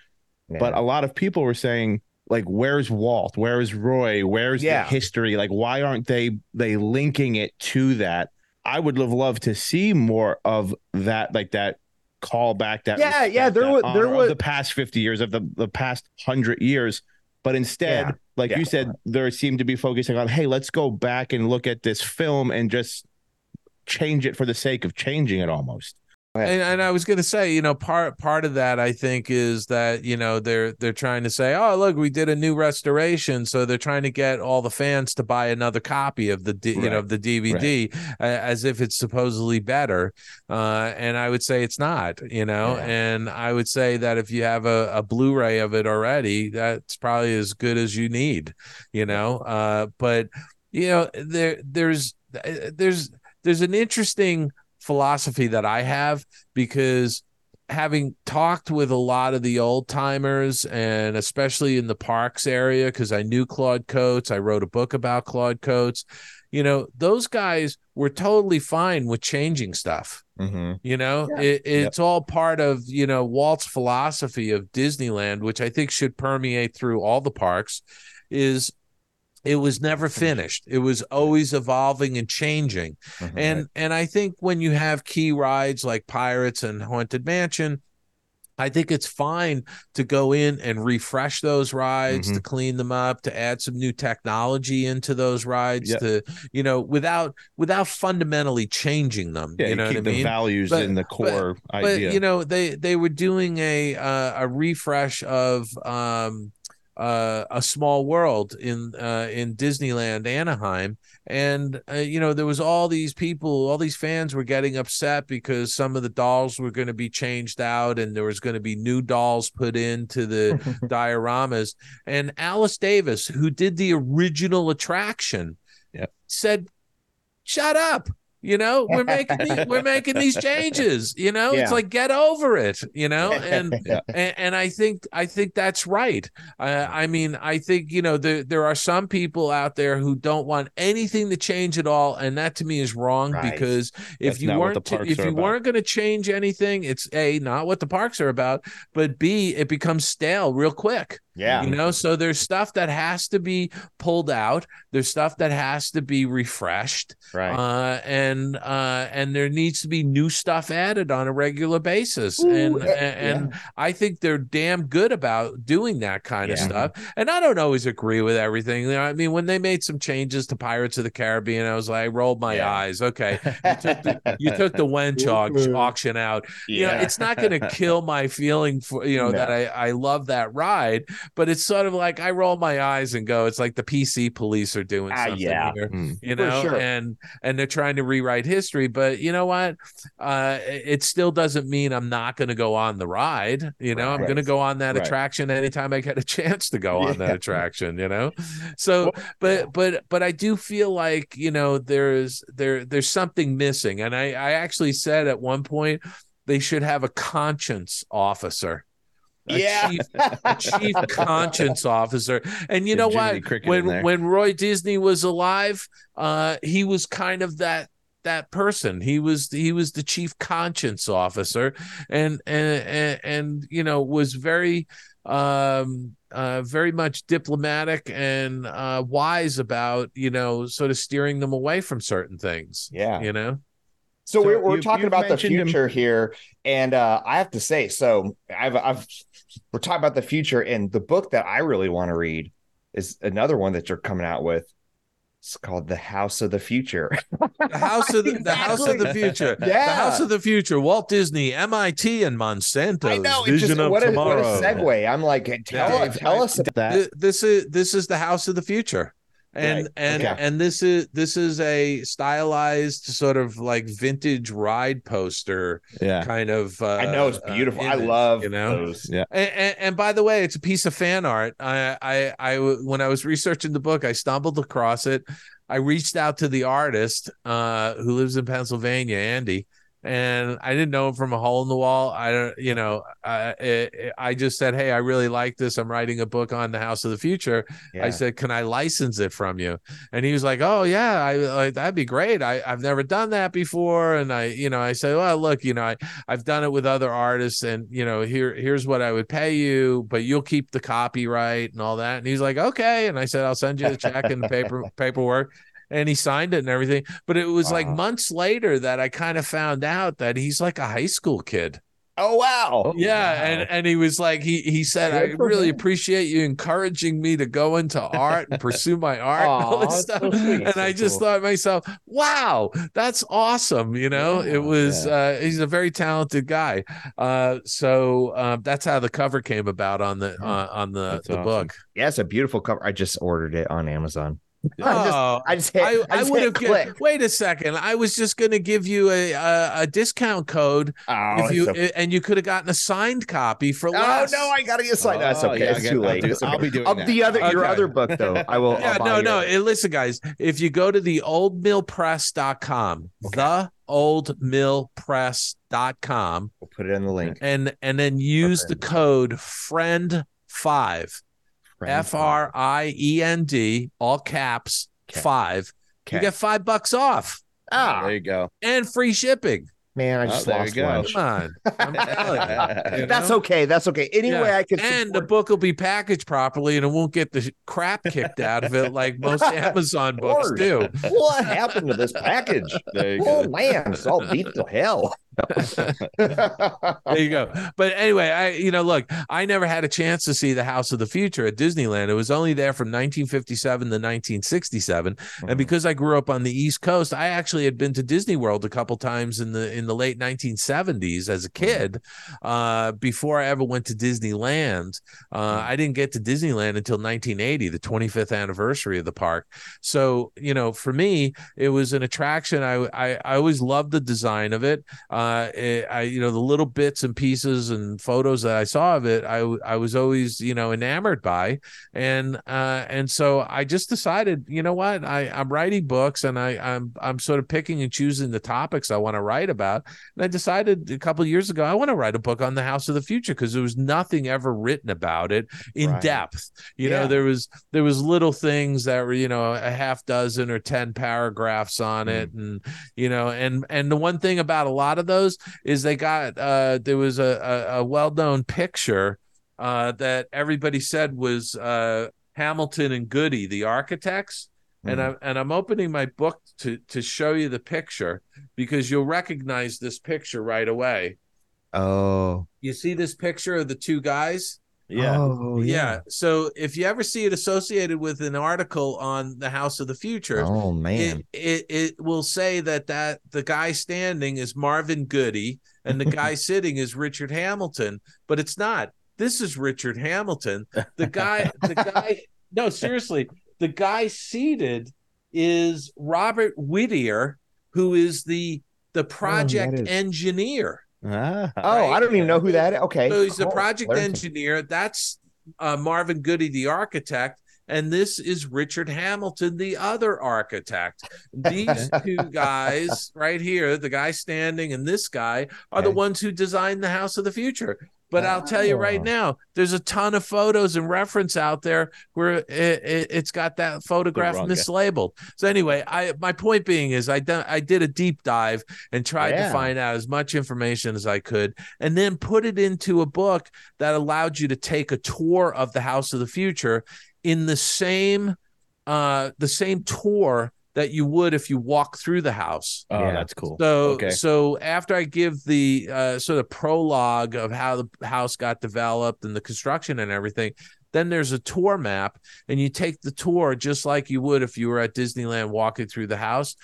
but a lot of people were saying, like, where's Walt? Where's Roy? Where's yeah. the history? Like, why aren't they they linking it to that? I would have loved to see more of that, like that call back that yeah yeah there was there was the past 50 years of the the past 100 years but instead yeah. like yeah. you said there seemed to be focusing on hey let's go back and look at this film and just change it for the sake of changing it almost and, and I was going to say, you know, part part of that I think is that you know they're they're trying to say, oh look, we did a new restoration, so they're trying to get all the fans to buy another copy of the D, right. you know of the DVD right. as if it's supposedly better. Uh, and I would say it's not, you know. Yeah. And I would say that if you have a, a Blu-ray of it already, that's probably as good as you need, you know. Uh, but you know, there there's there's there's an interesting philosophy that I have because having talked with a lot of the old timers and especially in the parks area because I knew Claude Coats, I wrote a book about Claude Coats. You know, those guys were totally fine with changing stuff. Mm-hmm. You know, yeah. it, it's yep. all part of you know Walt's philosophy of Disneyland, which I think should permeate through all the parks. Is it was never finished it was always evolving and changing mm-hmm, and right. and i think when you have key rides like pirates and haunted mansion I think it's fine to go in and refresh those rides, mm-hmm. to clean them up, to add some new technology into those rides, yep. to you know, without without fundamentally changing them. Yeah, you know keep the mean? values but, in the core but, idea. But you know, they they were doing a uh, a refresh of um uh, a small world in uh, in Disneyland Anaheim, and uh, you know there was all these people, all these fans were getting upset because some of the dolls were going to be changed out, and there was going to be new dolls put into the dioramas. And Alice Davis, who did the original attraction, yep. said, "Shut up." You know, we're making the, we're making these changes. You know, Yeah. it's like get over it. You know, and Yeah. and, and I think I think that's right. Uh, I mean, I think you know there there are some people out there who don't want anything to change at all, and that to me is wrong Right. because if That's you weren't to- if you about. weren't going to change anything, it's a not what the parks are about, but b it becomes stale real quick. Yeah. You know, so there's stuff that has to be pulled out. There's stuff that has to be refreshed, Right. uh, and uh, and there needs to be new stuff added on a regular basis. Ooh, and eh, and I think they're damn good about doing that kind of stuff. And I don't always agree with everything. You know, I mean, when they made some changes to Pirates of the Caribbean, I was like, I rolled my Yeah. eyes. Okay, you took the, you took the wench auction out. You know, it's not going to kill my feeling for you know No. that I I love that ride, but it's sort of like I roll my eyes and go, it's like the PC police are doing Ah, something yeah. here Mm. you know sure. and and they're trying to rewrite history but you know what uh it still doesn't mean i'm not going to go on the ride you know i'm going to go on that Right. attraction anytime i get a chance to go on that attraction you know so but but but i do feel like you know there's there there's something missing and i i actually said at one point they should have a conscience officer a Yeah. chief, a chief conscience officer and you Get know Jiminy what Cricket when when Roy Disney was alive, uh, he was kind of that that person. He was he was the chief conscience officer, and and and, and you know was very um uh very much diplomatic and uh wise about you know sort of steering them away from certain things Yeah. you know So, So we're, we're you- talking about the mentioned him- future here, and uh, I have to say, so I've I've we're talking about the future, and the book that I really want to read is another one that you're coming out with. It's called The House of the Future. the house of the, the house of the future Yeah. the house of the future walt disney mit and Monsanto. I know. It's vision just of what a, tomorrow what a segue. I'm like, tell, Dave, tell us about that. This is this is the house of the future and Right. and Okay. and this is this is a stylized sort of like vintage ride poster Yeah. kind of uh, I know it's uh, beautiful. I love you know those. Yeah. and, and, and by the way it's a piece of fan art I, I i when i was researching the book i stumbled across it i reached out to the artist uh who lives in pennsylvania andy and I didn't know him from a hole in the wall. I don't, you know, I, I, I just said, "Hey, I really like this. I'm writing a book on the House of the Future." Yeah. I said, "Can I license it from you?" And he was like, "Oh yeah, I like that'd be great. I I've never done that before." And I, you know, I said, "Well, look, you know, I I've done it with other artists, and you know, here here's what I would pay you, but you'll keep the copyright and all that." And he's like, "Okay." And I said, "I'll send you the check and the paper paperwork." And he signed it and everything. But it was like months later that I kind of found out that he's like a high school kid. oh wow. Yeah, and and he was like he he said Good I really him. appreciate you encouraging me to go into art and pursue my art and all this stuff. so and So I just cool. thought to myself, wow, that's awesome. You know, Yeah, it was uh he's a very talented guy. Uh so uh, that's how the cover came about on the uh, on the That's the awesome. book. Yeah, it's a beautiful cover. I just ordered it on Amazon. I just, Oh, I just hit, I, I, I would have click. given, wait a second. I was just going to give you a, a a discount code Oh, if it's you so- and you could have gotten a signed copy for Oh less. no, I gotta get a signed. That's Oh, okay. yeah, it's too get- I'll late. do- okay. I'll be doing Of that. the other your other book though. I will. yeah, I'll no, your- no. listen, guys, if you go to the oldmillpress.com, the oldmillpress.com, We'll put it in the link. and and then use the code friend five F R I E N D, all caps Okay. five. You get five bucks off Ah, There you go. and free shipping. man, I Oh, just there you lost one. Come on. I'm telling you, you That's know? okay. That's okay. Anyway, Yeah. I could. And the book will be packaged properly and it won't get the crap kicked out of it like most Amazon books do. what happened to this package? There you Oh go. man, it's all beat to hell. There you go. But anyway, I you know, look, I never had a chance to see the House of the Future at Disneyland. It was only there from 1957 to 1967, and because I grew up on the East Coast, I actually had been to Disney World a couple times in the in the late 1970s as a kid. Uh, before I ever went to Disneyland, uh, I didn't get to Disneyland until 1980, the 25th anniversary of the park. So you know, for me, it was an attraction. I I, I always loved the design of it. Uh, uh, it, I you know the little bits and pieces and photos that I saw of it, I I was always you know enamored by, and uh, and so I just decided, you know what, I I'm writing books and I I'm I'm sort of picking and choosing the topics I want to write about, and I decided a couple years ago I want to write a book on the House of the Future because there was nothing ever written about it in Right. depth. You Yeah. know, there was there was little things that were you know a half dozen or ten paragraphs on it, and you know, and and the one thing about a lot of those is they got uh there was a a, a well known picture uh that everybody said was uh Hamilton and Goody, the architects. And Mhm. I'm and I'm opening my book to to show you the picture because you'll recognize this picture right away. Oh, You see this picture of the two guys? Yeah. Oh, yeah. So if you ever see it associated with an article on the House of the Future, Oh man. it, it it will say that that the guy standing is Marvin Goody and the guy sitting is Richard Hamilton, but it's not. This is Richard Hamilton. The guy, the guy. No, seriously, the guy seated is Robert Whittier, who is the the oh, project is- engineer. Ah. oh, I don't even know who that is. Okay. So he's the project Learn some- engineer. That's uh, Marvin Goody, the architect. And this is Richard Hamilton, the other architect. These two guys right here, the guy standing and this guy, are the ones who designed the house of the future. But I'll tell you right now, there's a ton of photos and reference out there where it, it, it's got that photograph mislabeled. So anyway, I my point being is I done I did a deep dive and tried Yeah. to find out as much information as I could, and then put it into a book that allowed you to take a tour of the House of the Future in the same uh the same tour that you would if you walk through the house. Oh, Yeah. that's cool. So Okay. so after I give the uh, sort of prologue of how the house got developed and the construction and everything, then there's a tour map, and you take the tour just like you would if you were at Disneyland walking through the house.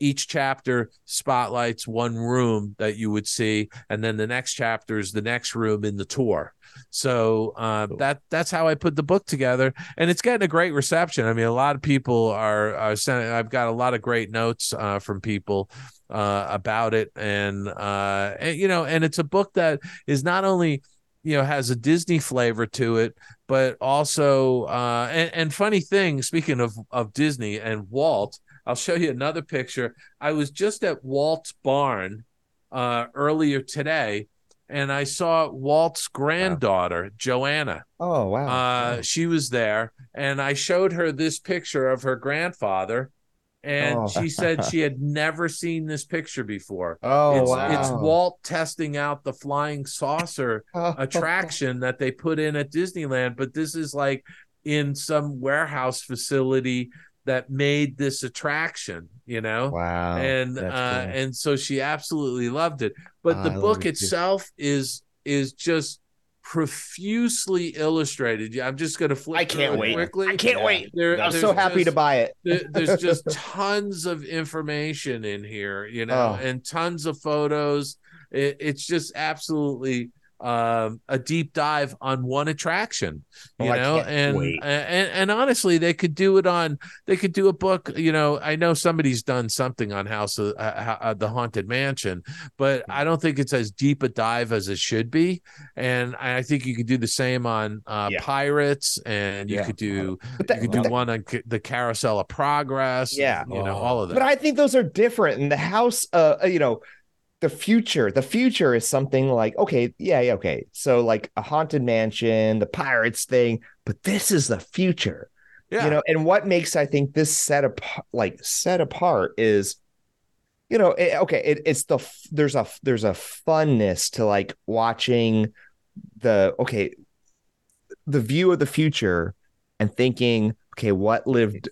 Each chapter spotlights one room that you would see, and then the next chapter is the next room in the tour. So uh, that that's how I put the book together, and it's getting a great reception. I mean, a lot of people are, are sending. I've got a lot of great notes uh, from people uh, about it, and, uh, and you know, and it's a book that is not only you know has a Disney flavor to it, but also uh, and, and funny thing. Speaking of of Disney and Walt, I'll show you another picture. I was just at Walt's barn uh, earlier today. And I saw Walt's granddaughter, Joanna. Oh wow. Uh, she was there, and I showed her this picture of her grandfather, and Oh. she said she had never seen this picture before. oh it's, wow. it's Walt testing out the flying saucer attraction that they put in at Disneyland, but this is like in some warehouse facility that made this attraction, you know? Wow. and uh, cool. and so she absolutely loved it. But the I book it too. itself is is just profusely illustrated. I'm just going to flip. I can't wait. Quickly. I can't Yeah. wait. There- I'm so happy to buy it. there- there's just tons of information in here, you know, Oh. and tons of photos. It, it's just absolutely um, a deep dive on one attraction, you Oh, know, and, and and honestly, they could do it on. They could do a book, you know. I know somebody's done something on House of uh, uh, the Haunted Mansion, but Hmm. I don't think it's as deep a dive as it should be. And I think you could do the same on uh, Yeah. pirates, and you Yeah. could do But you could do that- one on ca- the carousel of progress. Yeah. you know, Oh. all of that. But I think those are different. And the house, uh, uh, you know, the future, the future is something like, okay, yeah, yeah, okay. So like a haunted mansion, the pirates thing, but this is the future, yeah, you know. And what makes I think this set apart, like set apart, is, you know, it, okay, it, it's the there's a there's a funness to like watching the okay, the view of the future and thinking, okay, what lived,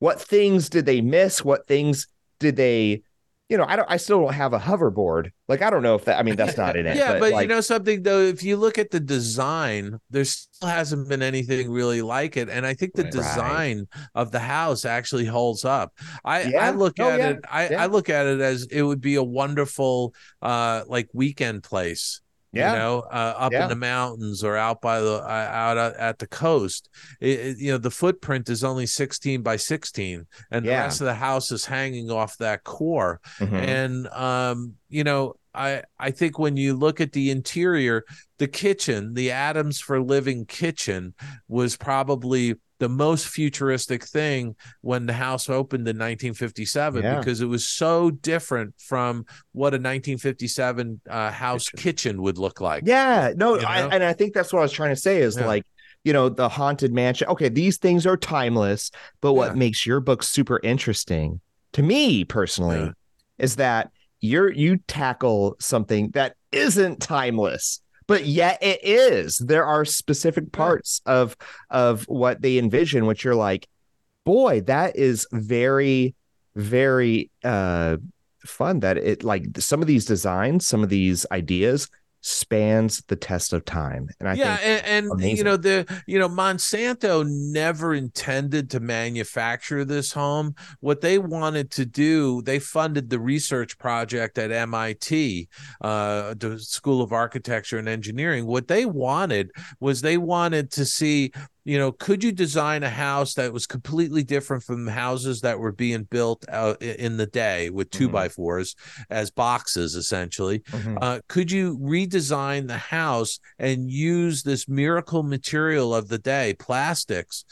what things did they miss? What things did they, you know, I don't, I still don't have a hoverboard. Like, I don't know if that, I mean, that's not in it. yeah, but, like, you know something though, if you look at the design, there still hasn't been anything really like it, and I think the Right. design of the house actually holds up. I I look Oh, at yeah. it, I Yeah. I look at it as it would be a wonderful uh like weekend place. Yeah. you know, uh, up Yeah. in the mountains or out by the uh, out at, at the coast. It, it- you know, the footprint is only sixteen by sixteen, and the rest of the house is hanging off that core Mhm. and um you know I I think when you look at the interior, the kitchen, the Adams for Living kitchen, was probably the most futuristic thing when the house opened in 1957 Yeah. because it was so different from what a 1957 uh, house kitchen would look like. Yeah, no, You I, and I think that's what I was trying to say is Yeah. like, you know, the haunted mansion. Okay, these things are timeless, but what Yeah. makes your book super interesting to me personally is that you're you tackle something that isn't timeless, but yet it is. There are specific parts of of what they envision, which you're like, boy, that is very, very uh fun that it like some of these designs, some of these ideas spans the test of time. And I yeah, think and, and you know the you know Monsanto never intended to manufacture this home. What they wanted to do, they funded the research project at MIT, uh, the School of Architecture and Engineering. What they wanted was they wanted to see you know, could you design a house that was completely different from houses that were being built out in the day with 2 Mhm. by fours as boxes, essentially? Mhm. Uh, could you redesign the house and use this miracle material of the day, plastics,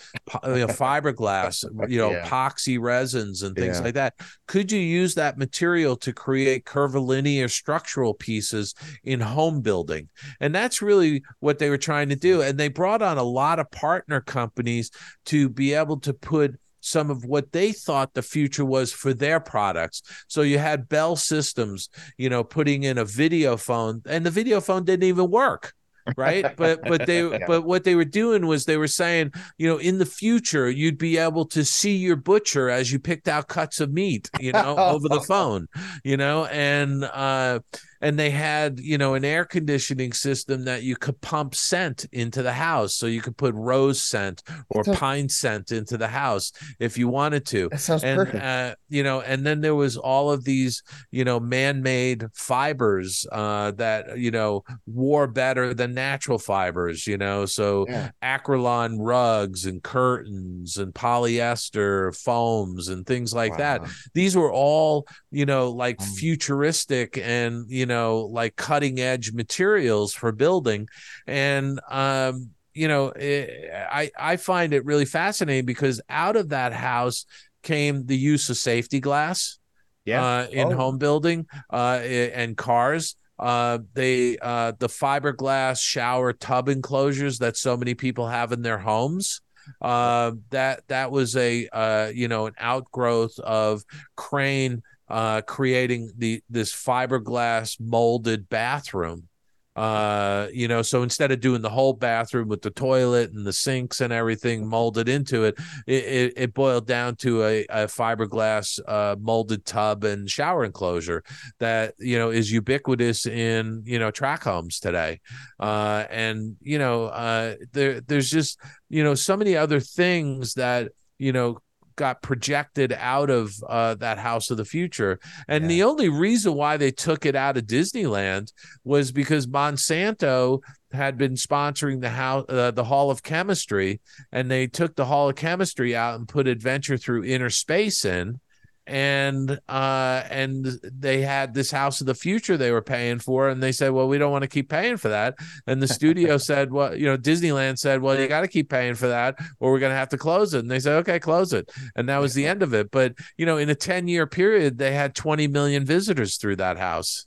you know, fiberglass, you know, Yeah. epoxy resins, and things Yeah. like that? Could you use that material to create curvilinear structural pieces in home building? And that's really what they were trying to do. And they brought on a lot of partner companies to be able to put some of what they thought the future was for their products. So you had Bell Systems, you know, putting in a video phone, and the video phone didn't even work. right but but they Yeah. but what they were doing was they were saying you know in the future you'd be able to see your butcher as you picked out cuts of meat you know over the phone you know and uh and they had you know an air conditioning system that you could pump scent into the house so you could put rose scent or So- pine scent into the house if you wanted to that sounds and perfect. uh, you know and then there was all of these you know man-made fibers uh, that you know wore better than natural fibers you know so Yeah. Acrilan rugs and curtains and polyester foams and things like that these were all you know like Mm. futuristic and you know like cutting edge materials for building and um you know it, i i find it really fascinating because out of that house came the use of safety glass Yeah. uh, in Oh. home building uh, and cars. Uh, they uh, the fiberglass shower tub enclosures that so many people have in their homes. Uh, that that was a uh, you know an outgrowth of Crane uh, creating the this fiberglass molded bathroom. Uh, you know, so instead of doing the whole bathroom with the toilet and the sinks and everything molded into it, it, it, it boiled down to a, a fiberglass uh, molded tub and shower enclosure that you know is ubiquitous in you know track homes today uh, and you know uh, there there's just you know so many other things that you know got projected out of uh, that house of the future and Yeah. the only reason why they took it out of disneyland was because monsanto had been sponsoring the house uh, the hall of chemistry and they took the hall of chemistry out and put adventure through inner space in and uh and they had this house of the future they were paying for and they said well we don't want to keep paying for that. And the studio said well you know disneyland said well you got to keep paying for that or we're going to have to close it. And they said okay close it. And that was the end of it. But you know in a 10 year period they had 20 million visitors through that house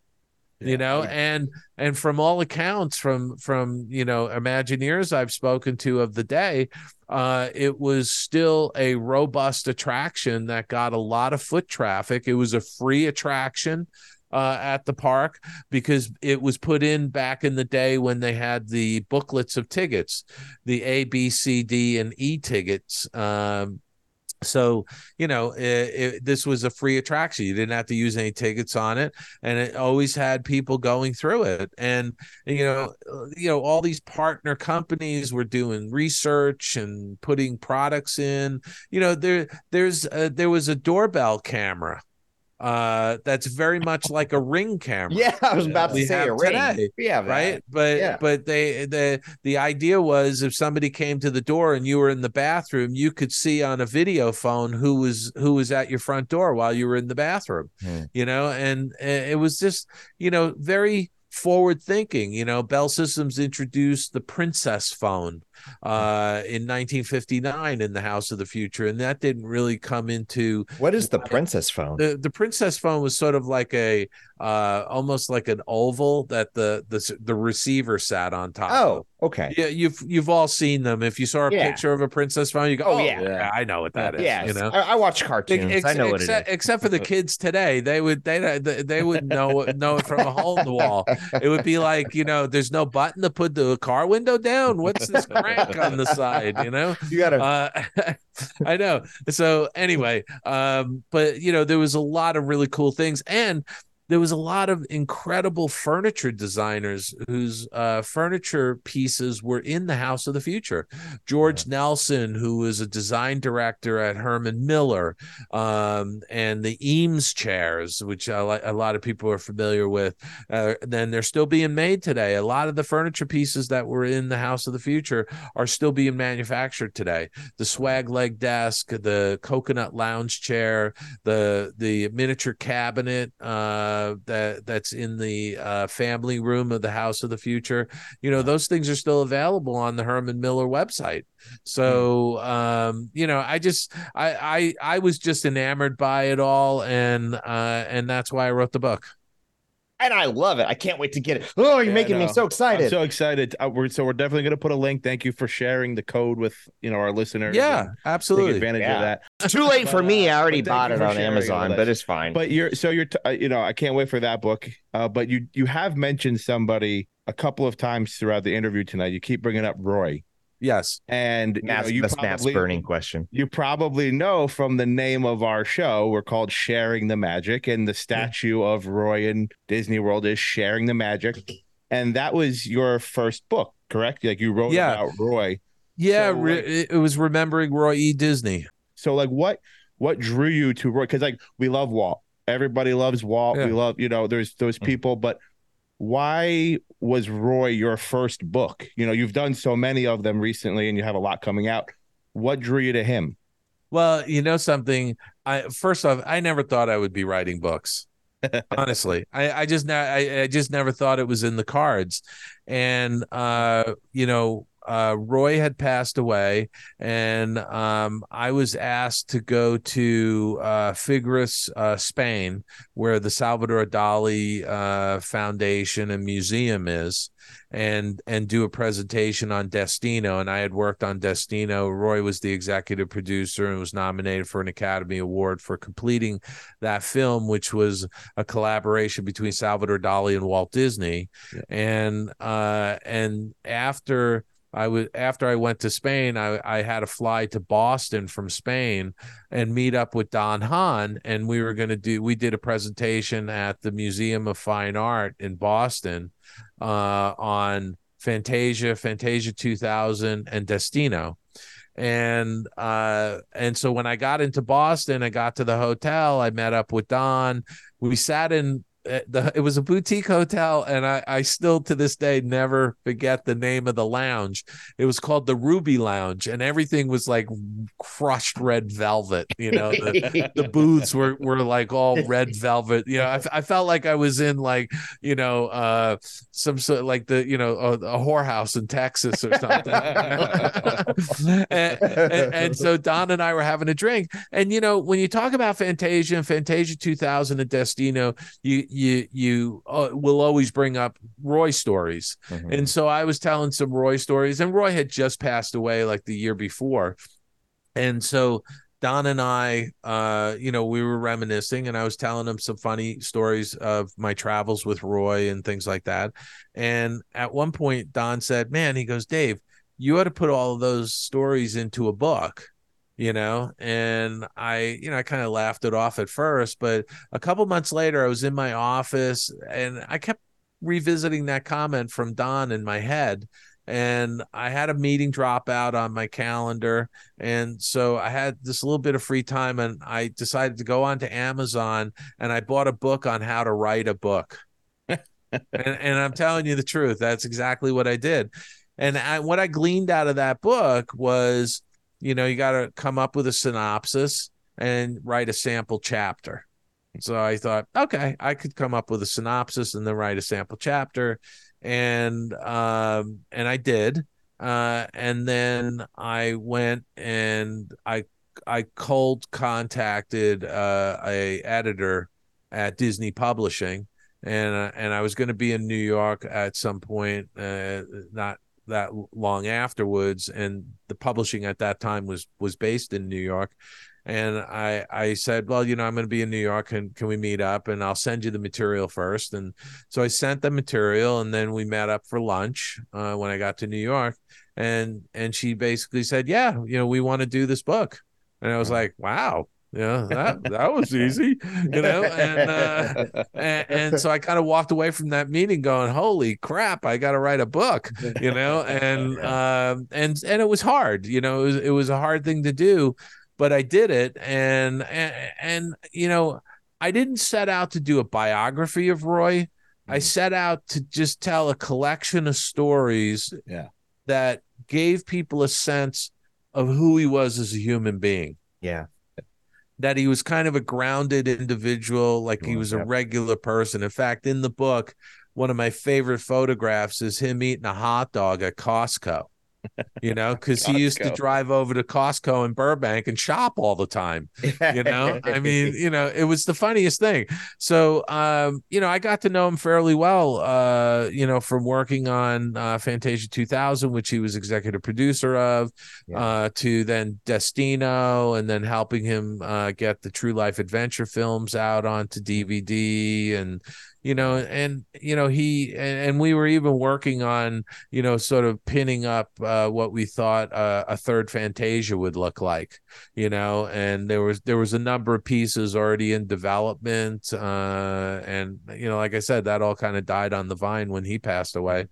you know and and from all accounts from from you know imagineers i've spoken to of the day uh it was still a robust attraction that got a lot of foot traffic it was a free attraction uh, at the park because it was put in back in the day when they had the booklets of tickets, the A, B, C, D, and E tickets. Um, so you know it, it, this was a free attraction. You didn't have to use any tickets on it and it always had people going through it. And you know uh, you know all these partner companies were doing research and putting products in. You know there there's a, there was a doorbell camera uh that's very much like a ring camera Yeah, I was about to say a ring. today, We have that. right but Yeah. but they the the idea was if somebody came to the door and you were in the bathroom you could see on a video phone who was who was at your front door while you were in the bathroom Hmm. you know and uh, it was just you know very forward thinking you know bell systems introduced the princess phone uh in 1959 in the house of the future and that didn't really come into What is the princess phone? the the princess phone was sort of like a uh almost like an oval that the the the receiver sat on top of. Oh, okay. yeah you've you've all seen them if you saw a Yeah. picture of a princess phone you go Oh, oh, yeah. yeah. i know what that is Yes, you know I, I watch cartoons. Ex- I know what it is. except, except for the kids today, they would they they would know know it from a hole in the wall. It would be like you know, there's no button to put the car window down. What's this crank on the side? You know, You gotta. uh, I know. So anyway, um, but you know, there was a lot of really cool things, and there was a lot of incredible furniture designers whose uh, furniture pieces were in the House of the Future. George Nelson, who was a design director at Herman Miller, um, and the Eames chairs, which a lot, a lot of people are familiar with. Uh, then they're still being made today. A lot of the furniture pieces that were in the House of the Future are still being manufactured today. The swag leg desk, the coconut lounge chair, the the miniature cabinet uh, that that's in the uh, family room of the House of the Future. You know, those things are still available on the Herman Miller website. So um, you know, I just I I I was just enamored by it all, and uh, and that's why I wrote the book. And I love it. I can't wait to get it. Oh, you're Yeah, making me no. so I'm excited. so excited. Uh, we're, so we're definitely going to put a link. Thank you for sharing the code with you know our listeners. Yeah, and Take absolutely. advantage Yeah. of that. It's too late for me. uh, I already bought it on Amazon, but it's fine. But you're so you're t- uh, you know I can't wait for that book. Uh, but you you have mentioned somebody a couple of times throughout the interview tonight. You keep bringing up Roy, Yes. and you know, you that's Matt's probably- burning question. You probably know from the name of our show, we're called Sharing the Magic, and the statue of Roy in Disney World is Sharing the Magic. And that was your first book, correct? Like you wrote Yeah. about Roy. Yeah, So, like- it it was remembering Roy E. Disney. So, like, what what drew you to Roy? Because like we love Walt. Everybody loves Walt. Yeah. We love, you know, there's those mm. people, but why was Roy your first book? You know, you've done so many of them recently and you have a lot coming out. What drew you to him? Well, you know something. I first off, I never thought I would be writing books. Honestly, I, I just I, I just never thought it was in the cards, and uh, you know, uh, Roy had passed away, and um, I was asked to go to uh, Figueres, uh, Spain, where the Salvador Dali uh, Foundation and Museum is, and and do a presentation on Destino. And I had worked on Destino. Roy was the executive producer and was nominated for an Academy Award for completing that film, which was a collaboration between Salvador Dali and Walt Disney. And uh, and after I was after I went to Spain, I, I had to fly to Boston from Spain and meet up with Don Hahn, and we were going to do. We did a presentation at the Museum of Fine Art in Boston uh, on Fantasia, Fantasia 2000, and Destino. And uh, and so when I got into Boston, I got to the hotel. I met up with Don. We sat in the it was a boutique hotel and I, I still to this day never forget the name of the lounge. It was called the ruby lounge and everything was like crushed red velvet you know? The, the booths were, were like all red velvet. You know I, I felt like i was in like you know uh some sort like the you know a, a whorehouse in texas or something. And, and, and so don and i were having a drink. And you know when you talk about fantasia and fantasia 2000 and destino you you you uh, will always bring up roy stories Mhm. and so I was telling some Roy stories, and Roy had just passed away like the year before. And so Don and I, uh, you know, we were reminiscing, and I was telling him some funny stories of my travels with Roy and things like that. And at one point, Don said, Man, he goes, Dave, you ought to put all of those stories into a book you know and i you know i kind of laughed it off at first but a couple months later i was in my office and i kept revisiting that comment from don in my head and I had a meeting drop out on my calendar. And so I had this little bit of free time and I decided to go onto Amazon and I bought a book on how to write a book. and, and I'm telling you the truth, that's exactly what I did. And I, what I gleaned out of that book was, you know, you got to come up with a synopsis and write a sample chapter. So I thought, okay, I could come up with a synopsis and then write a sample chapter. And um and I did. Uh and then I went and I I cold contacted uh a editor at Disney Publishing. And uh, and I was going to be in New York at some point uh not that long afterwards and the publishing at that time was was based in New York and I I said, well, you know, I'm going to be in New York, and can we meet up? And I'll send you the material first. And so I sent the material, and then we met up for lunch uh, when I got to New York, and and she basically said, yeah, you know, we want to do this book, and I was like, wow. Yeah, that that was easy, you know, and uh, and, and so I kind of walked away from that meeting going, "Holy crap, I got to write a book," you know, and um, and and it was hard, you know, it was it was a hard thing to do, but I did it, and and, and you know, I didn't set out to do a biography of Roy. I Mm. set out to just tell a collection of stories Yeah. that gave people a sense of who he was as a human being. Yeah. That he was kind of a grounded individual, like he was a regular person. In fact, in the book, one of my favorite photographs is him eating a hot dog at Costco. You know, because he used to drive over to Costco in Burbank and shop all the time you know? I mean you know it was the funniest thing. So um you know i got to know him fairly well uh you know from working on uh fantasia 2000 which he was executive producer of Yeah. uh to then destino and then helping him uh get the true life adventure films out onto dvd and you know and you know he and, and we were even working on you know sort of pinning up uh what we thought uh, a third fantasia would look like you know and there was there was a number of pieces already in development uh and you know like i said that all kind of died on the vine when he passed away.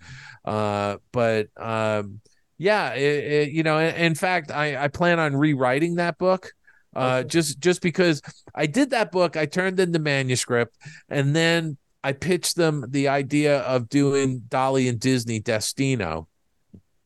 Uh but um yeah it, it, you know in, in fact i i plan on rewriting that book uh just just because i did that book i turned in the manuscript and then i pitched them the idea of doing Dali and disney destino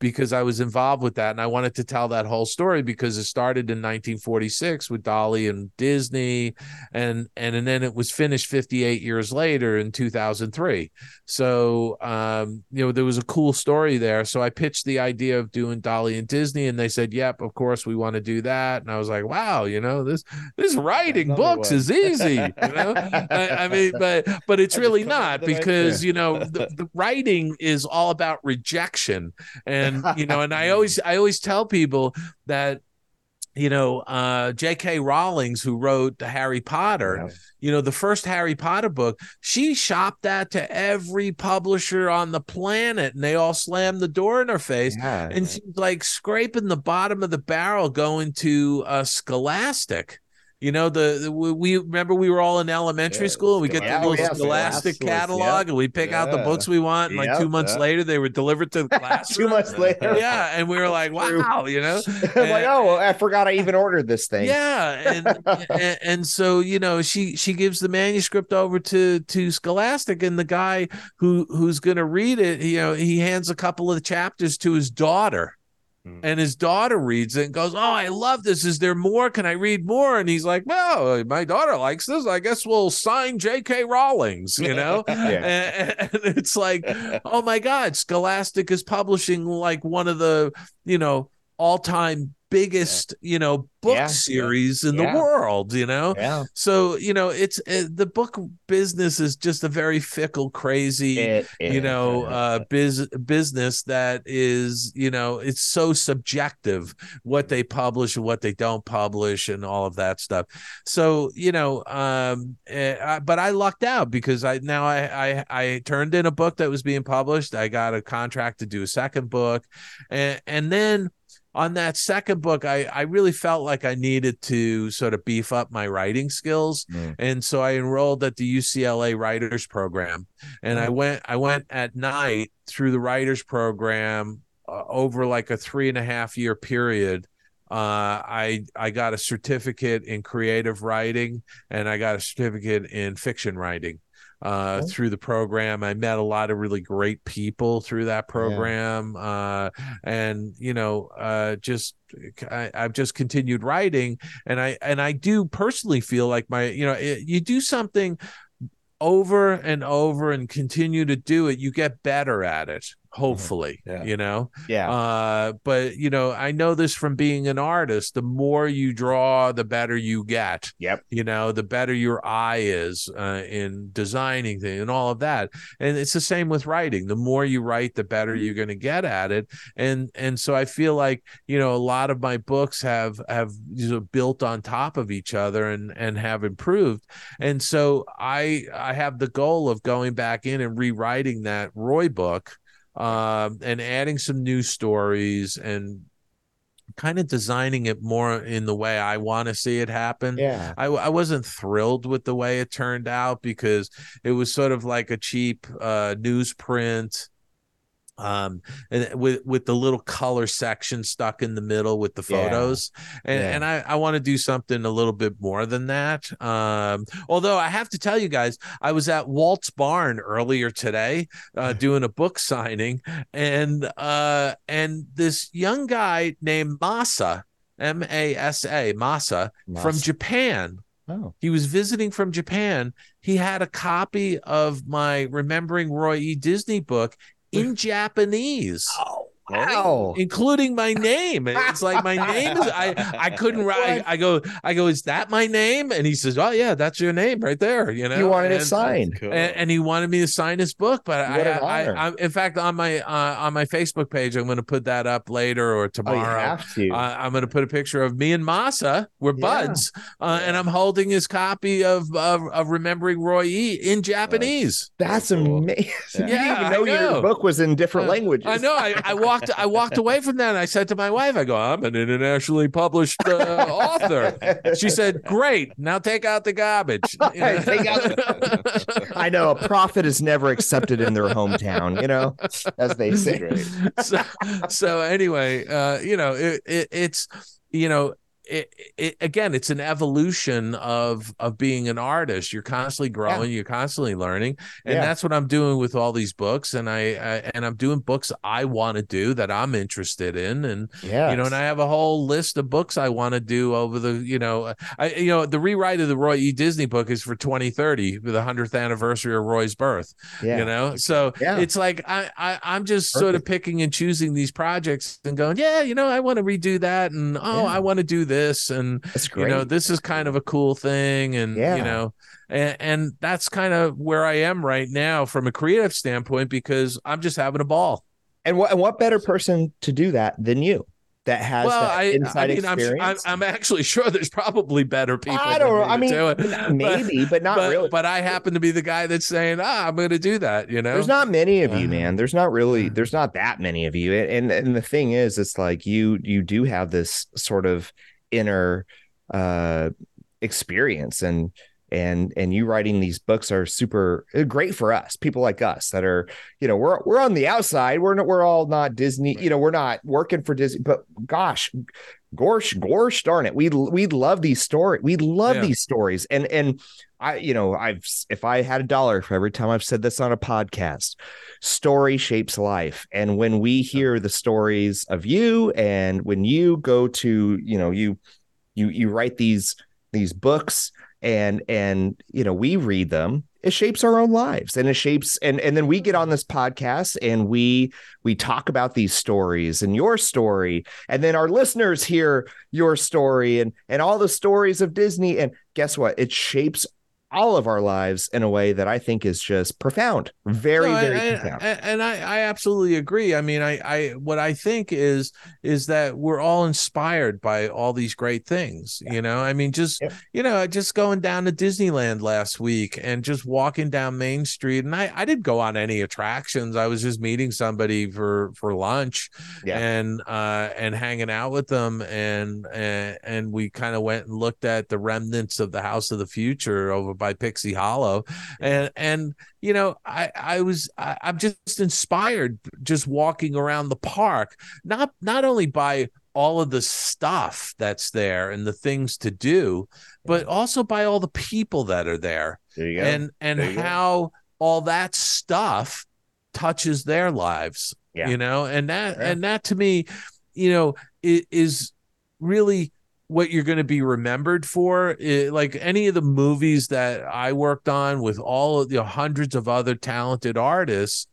because I was involved with that and I wanted to tell that whole story because it started in 1946 with Dali and Disney and and, and then it was finished 58 years later in 2003. So um you know there was a cool story there so I pitched the idea of doing Dali and Disney and they said yep of course we want to do that and I was like wow you know this this writing books one. is easy you know I, I mean but but it's I really not with an idea. because you know the, the writing is all about rejection and you know and i always i always tell people that you know uh j.k rowlings who wrote the harry potter you know the first harry potter book she shopped that to every publisher on the planet and they all slammed the door in her face. Yeah. and she's like scraping the bottom of the barrel going to uh scholastic you know the, the we, we remember we were all in elementary Yeah, school and we get Yeah, the little yeah, scholastic Scholastic, catalog and we pick out the books we want and like two months yeah. later they were delivered to the classroom Two months later. yeah and we were like wow you know I'm like, oh, I forgot I even ordered this thing. yeah, and, and and so you know she she gives the manuscript over to to Scholastic, and the guy who who's going to read it, you know, he hands a couple of the chapters to his daughter. Hmm. And his daughter reads it and goes, Oh, I love this. Is there more? Can I read more? And he's like, Well, my daughter likes this. I guess we'll sign J.K. Rowlings, you know? Yeah. and, and it's like, oh my god scholastic is publishing like one of the you know all-time biggest you know book Yeah. series in Yeah. the world you know Yeah. so you know it's uh, the book business is just a very fickle crazy It you is. know uh biz business that is you know it's so subjective what they publish and what they don't publish and all of that stuff so you know um eh, I- but i lucked out because i now I, I i turned in a book that was being published i got a contract to do a second book and and then on that second book i i really felt like i needed to sort of beef up my writing skills. Mm. and so i enrolled at the ucla writers program. And I went I went at night through the writers program uh, over like a three and a half year period, uh, I I got a certificate in creative writing and I got a certificate in fiction writing uh, Okay. through the program. I met a lot of really great people through that program, uh, and you know, uh, just I, I've just continued writing, and I and I do personally feel like my you know it, you do something over and over and continue to do it, you get better at it. Hopefully, Yeah. you know. Yeah. Uh, but you know, I know this from being an artist. The more you draw, the better you get. Yep. You know, the better your eye is uh, in designing things and all of that. And it's the same with writing. The more you write, the better you're going to get at it. And and so I feel like you know a lot of my books have have you know, built on top of each other and and have improved. And so I I have the goal of going back in and rewriting that Roy book um, and adding some new stories and kind of designing it more in the way I want to see it happen. Yeah. I, I wasn't thrilled with the way it turned out because it was sort of like a cheap uh, newsprint um and with with the little color section stuck in the middle with the Yeah. photos and Yeah. and i i want to do something a little bit more than that um although i have to tell you guys i was at walt's barn earlier today uh doing a book signing and uh and this young guy named masa m-a-s-a masa from japan Oh. he was visiting from Japan. He had a copy of my Remembering Roy E. Disney book in Japanese. Oh, wow. Including my name. It's like my name is I I couldn't write. I go, I go, is that my name? And he says, Oh yeah, that's your name right there. You know, You wanted it And- signed. Cool. and, and he wanted me to sign his book, but I, I. I, I, in fact, on my uh, on my Facebook page, I'm going to put that up later or Oh, you tomorrow. have to. Uh, I'm going to put a picture of me and Masa. We're Yeah. buds, uh, and I'm holding his copy of, of of Remembering Roy E. in Japanese. That's cool. amazing. Yeah. you didn't Yeah, even I know, know. your book was in different Uh, languages. I know. I, I walked. I walked away from that. And I said to my wife, "I go, I'm an internationally published uh, author." She said, "Great. Now take out the garbage." You know? Take out I know a prophet is never accepted in their hometown, you know, as they say. So, so anyway, uh, you know, it, it, it's you know, it, it again, it's an evolution of of being an artist. You're constantly growing, you're constantly learning, and Yeah. that's what I'm doing with all these books. And I, I and I'm doing books I want to do that I'm interested in, and Yeah. you know, and I have a whole list of books I want to do over the, you know, I, you know, the rewrite of the Roy E. Disney book is for 2030, the 100th anniversary of Roy's birth yeah. you know so Yeah. it's like I, I i'm just sort of picking and choosing these projects and going yeah you know i want to redo that and oh Yeah. i want to do this and That's you know this is kind of a cool thing and Yeah. you know and, and that's kind of where i am right now from a creative standpoint because i'm just having a ball and what and what better person to do that than you that has well that I, inside I mean I'm, experience? I'm i'm actually sure there's probably better people I don't know. me I mean, do it. maybe, but not but, really. but i happen to be the guy that's saying ah i'm gonna do that you know There's not many of you, Uh, man. There's not really. There's not that many of you. And and the thing is, it's like you you do have this sort of inner uh experience. And and and you writing these books are super uh, great for us people like us that are you know we're we're on the outside. We're not, we're all not disney you know we're not working for disney but gosh gosh gosh darn it. We we love these stories we love Yeah. these stories. And and i you know i've if i had a dollar for every time i've said this on a podcast story shapes life. And when we hear the stories of you and when you go to you know you you you write these these books and and you know we read them. It shapes our own lives and it shapes and and then we get on this podcast and we we talk about these stories and your story. And then our listeners hear your story and and all the stories of disney. And guess what? It shapes all of our lives in a way that i think is just profound very No, very and, profound and, I, I absolutely agree. I mean, I, I, what I think is, is that we're all inspired by all these great things. You know, I mean, just, Yep. you know, just going down to Disneyland last week and just walking down Main Street, and I, I didn't go on any attractions. I was just meeting somebody for for lunch, Yeah. and uh, and hanging out with them, and and, and we kind of went and looked at the remnants of the House of the Future over by Pixie Hollow, and and you know I I was I, I'm just inspired just walking around the park, not not only by all of the stuff that's there and the things to do, but also by all the people that are there There and and There you go. how all that stuff touches their lives Yeah. you know and that Yeah. and that to me you know is really what you're going to be remembered for I- like any of the movies that i worked on with all of the hundreds of other talented artists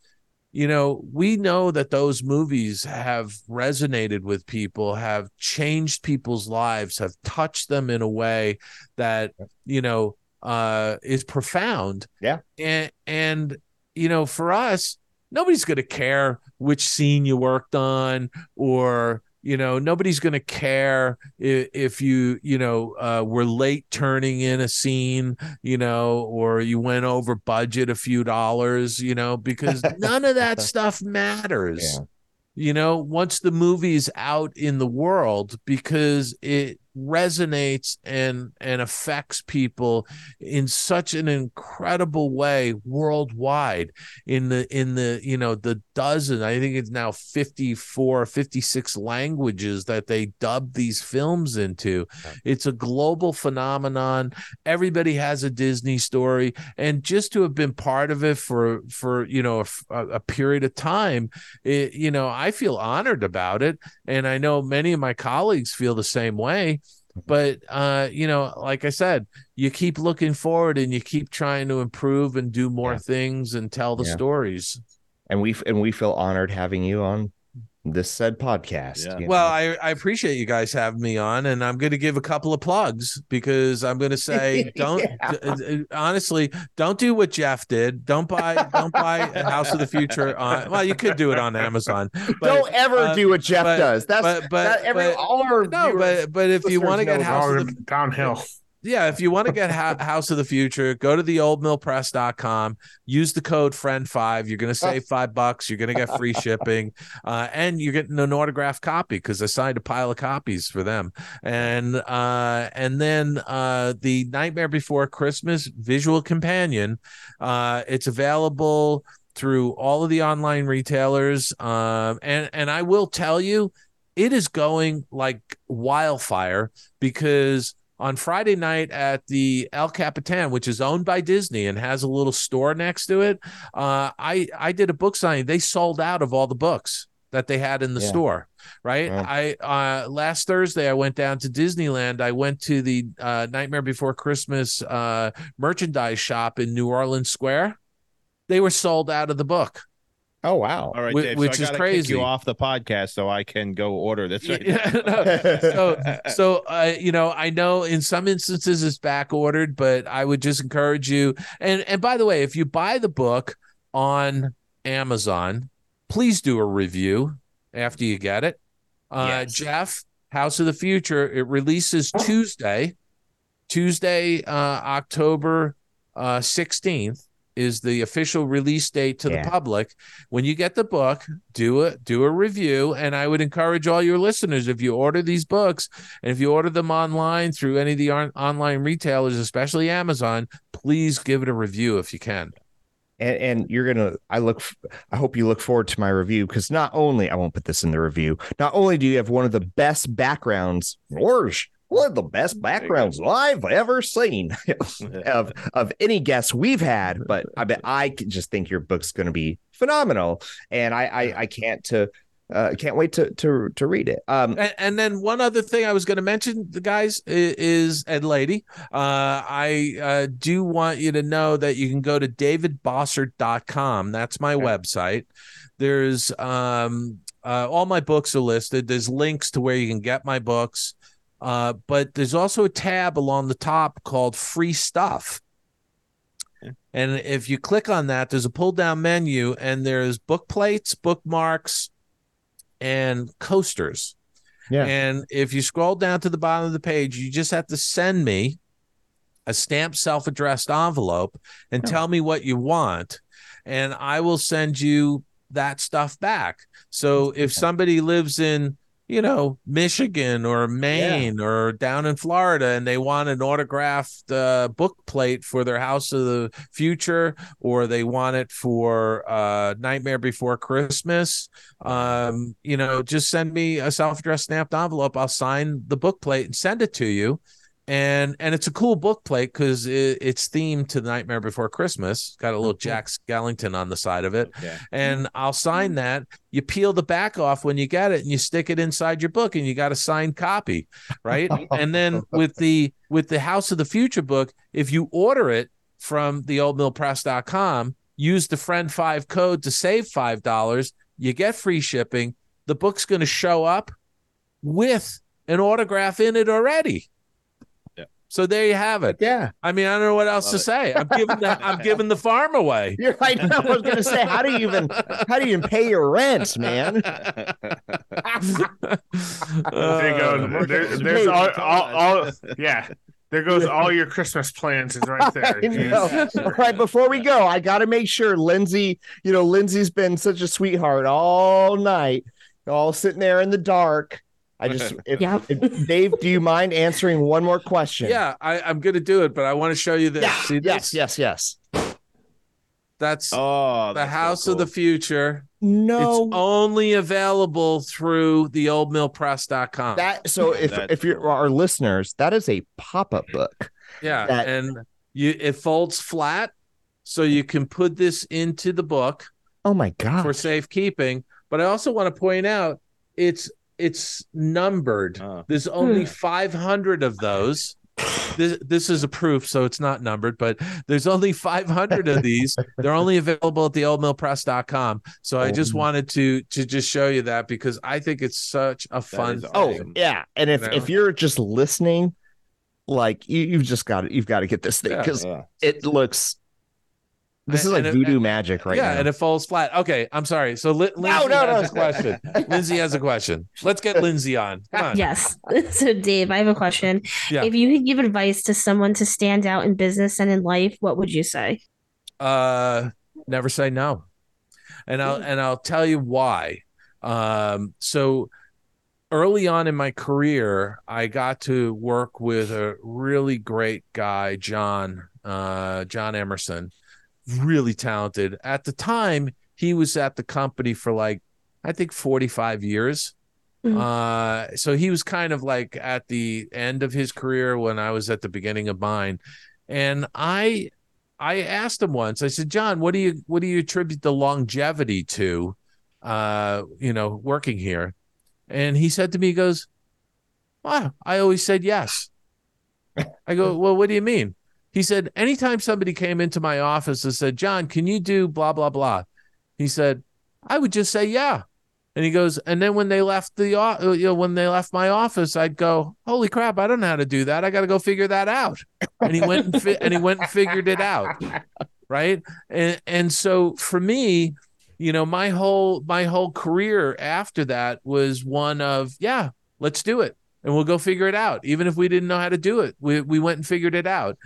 you know we know that those movies have resonated with people have changed people's lives have touched them in a way that you know uh is profound Yeah. and and you know for us nobody's going to care which scene you worked on or you know nobody's going to care if, if you you know uh, were late turning in a scene you know or you went over budget a few dollars you know because none of that stuff matters Yeah. you know once the movie's out in the world because it resonates and and affects people in such an incredible way worldwide in the in the you know the dozen i think it's now 54 56 languages that they dub these films into. It's a global phenomenon. Everybody has a disney story. And just to have been part of it for for you know a, a period of time it, you know i feel honored about it. And i know many of my colleagues feel the same way but uh you know like i said you keep looking forward and you keep trying to improve and do more Yeah. things and tell the Yeah. stories and we and we feel honored having you on this said podcast. Yeah. you well. I, I appreciate you guys having me on and i'm going to give a couple of plugs because i'm going to say don't Yeah. d- honestly don't do what jeff did don't buy don't buy a house of the future on well you could do it on amazon but don't ever uh, do what Jeff but- does. That's but but, that every but all our no but but if you want to get know house of the downhill. Yeah, if you want to get House of the Future, go to the oldmillpress.com, use the code friend5. You're going to save five bucks. You're going to get free shipping. Uh, and you're getting an autographed copy because I signed a pile of copies for them. And uh, and then uh, the Nightmare Before Christmas visual companion. Uh, it's available through all of the online retailers. Um, and and I will tell you, it is going like wildfire because on Friday night at the El Capitan, which is owned by Disney and has a little store next to it, uh, I I did a book signing. They sold out of all the books that they had in the Yeah. store. Right. Wow. I uh, last Thursday I went down to Disneyland. I went to the uh, Nightmare Before Christmas uh, merchandise shop in New Orleans Square. They were sold out of the book. Oh wow. All right, Whi- Dave, which so I is gotta kick crazy. you off the podcast so I can go order this. Right Yeah, no, so so uh, you know i know in some instances it's back ordered but i would just encourage you and and by the way if you buy the book on amazon please do a review after you get it uh Yes. jeff house of the future it releases tuesday tuesday uh october uh 16th is the official release date to Yeah. the public when you get the book do a do a review and i would encourage all your listeners if you order these books and if you order them online through any of the on- online retailers especially amazon please give it a review if you can and, and you're gonna i look i hope you look forward to my review because not only i won't put this in the review not only do you have one of the best backgrounds or one of the best backgrounds i've ever seen of of any guest we've had but i bet i just think your book's going to be phenomenal and i i, I can't to uh, can't wait to to to read it um and, and then one other thing I was going to mention, the guys, is and lady. Uh, I uh, do want you to know that you can go to davidbossert.com. That's my Okay. website. There's um, uh, all my books are listed. There's links to where you can get my books. Uh, but there's also a tab along the top called free stuff. And if you click on that, there's a pull down menu and there's book plates, bookmarks, and coasters. Yeah. And if you scroll down to the bottom of the page, you just have to send me a stamped self addressed envelope and Oh. tell me what you want. And I will send you that stuff back. So if somebody lives in you know, Michigan or Maine or down in Florida and they want an autographed uh, book plate for their House of the Future or they want it for uh, Nightmare Before Christmas, um, you know, just send me a self addressed stamped envelope. I'll sign the book plate and send it to you and and it's a cool book plate because it, it's themed to the Nightmare Before Christmas. Got a little oh, Jack Skellington on the side of it, Okay. and I'll sign that. You peel the back off when you get it, and you stick it inside your book, and you got a signed copy, right? and then with the with the House of the Future book, if you order it from the oldmillpress.com, use the friend five code to save five dollars. You get free shipping. The book's going to show up with an autograph in it already. Yeah. So there you have it. Yeah. I mean, I don't know what else Love to it. say. I'm giving the I'm giving the farm away. You're right. I was gonna say, how do you even how do you even pay your rent, man? There you Uh, go. There, there's all, all, all, yeah. There goes all your Christmas plans is right there. I know. All right, before we go, I got to make sure Lindsay, you know, Lindsay's been such a sweetheart all night, all sitting there in the dark. I just, if, Yep. if- Dave, do you mind answering one more question? yeah, I, I'm going to do it, but I want to show you this. Yeah. See Yes. this? Yes. Yes. That's oh, the that's so House of the. Future. No. It's only available through the oldmillpress.com. that so if That's if you're our listeners, that is a pop up book. yeah, that- and you it folds flat, so you can put this into the book. Oh my god. for safekeeping. But I also want to point out it's it's numbered. Oh. There's only hmm. 500 of those. This this is a proof, so it's not numbered, but there's only 500 of these. They're only available at the oldmillpress.com. So I just Oh. wanted to to just show you that because I think it's such a fun thing. Oh Awesome. yeah, and if You know? if you're just listening, like you, you've just got to you've got to get this thing Yeah. because Yeah. it looks. This is like and it- voodoo magic right yeah, now. and it falls flat. Okay, I'm sorry. So Li- Lindsay no, no. has a question. Lindsay has a question. Let's get Lindsay on. Come on. Yes. So, Dave, I have a question. Yeah. If you could give advice to someone to stand out in business and in life, what would you say? uh never say no and i'll and i'll tell you why um so early on in my career i got to work with a really great guy john uh john emerson really talented at the time he was at the company for like i think 45 years Mhm. uh so he was kind of like at the end of his career when i was at the beginning of mine and i I asked him once. I said, "John, what do you what do you attribute the longevity to? Uh, you know, working here?" And he said to me, "He goes, wow, I always said yes." I go, "Well, what do you mean?" He said, "Anytime somebody came into my office and said, John, can you do blah blah blah?" He said, "I would just say yeah." And he goes, and then when they left the, o- you know, when they left my office, I'd go, "Holy crap, I don't know how to do that. I got to go figure that out." And he went and fi- and he went and figured it out, right? And and so for me, you know, my whole my whole career after that was one of, yeah, let's do it, and we'll go figure it out, even if we didn't know how to do it. We we went and figured it out,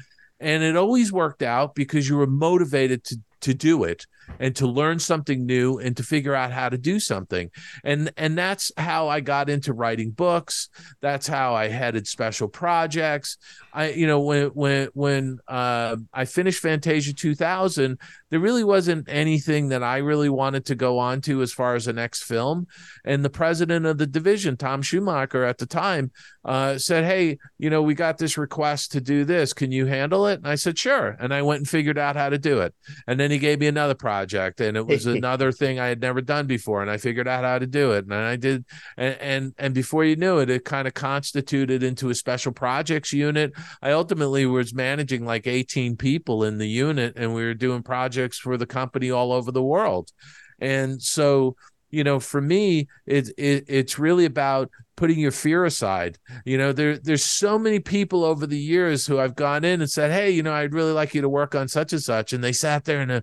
and it always worked out because you were motivated to to do it and to learn something new and to figure out how to do something. And and that's how i got into writing books. That's how i headed special projects i you know when when when uh, i finished fantasia 2000 there really wasn't anything that i really wanted to go on to as far as the next film. And the president of the division tom schumacher at the time uh, said hey you know we got this request to do this. Can you handle it? And i said sure. And i went and figured out how to do it. And then he gave me another project and it was another thing i had never done before and i figured out how to do it. And i did and and, and before you knew it it kind of constituted into a special projects unit i ultimately was managing like 18 people in the unit and we were doing projects for the company all over the world. And so you know for me it, it it's really about putting your fear aside. You know there there's so many people over the years who I've gone in and said hey you know I'd really like you to work on such and such and they sat there and uh,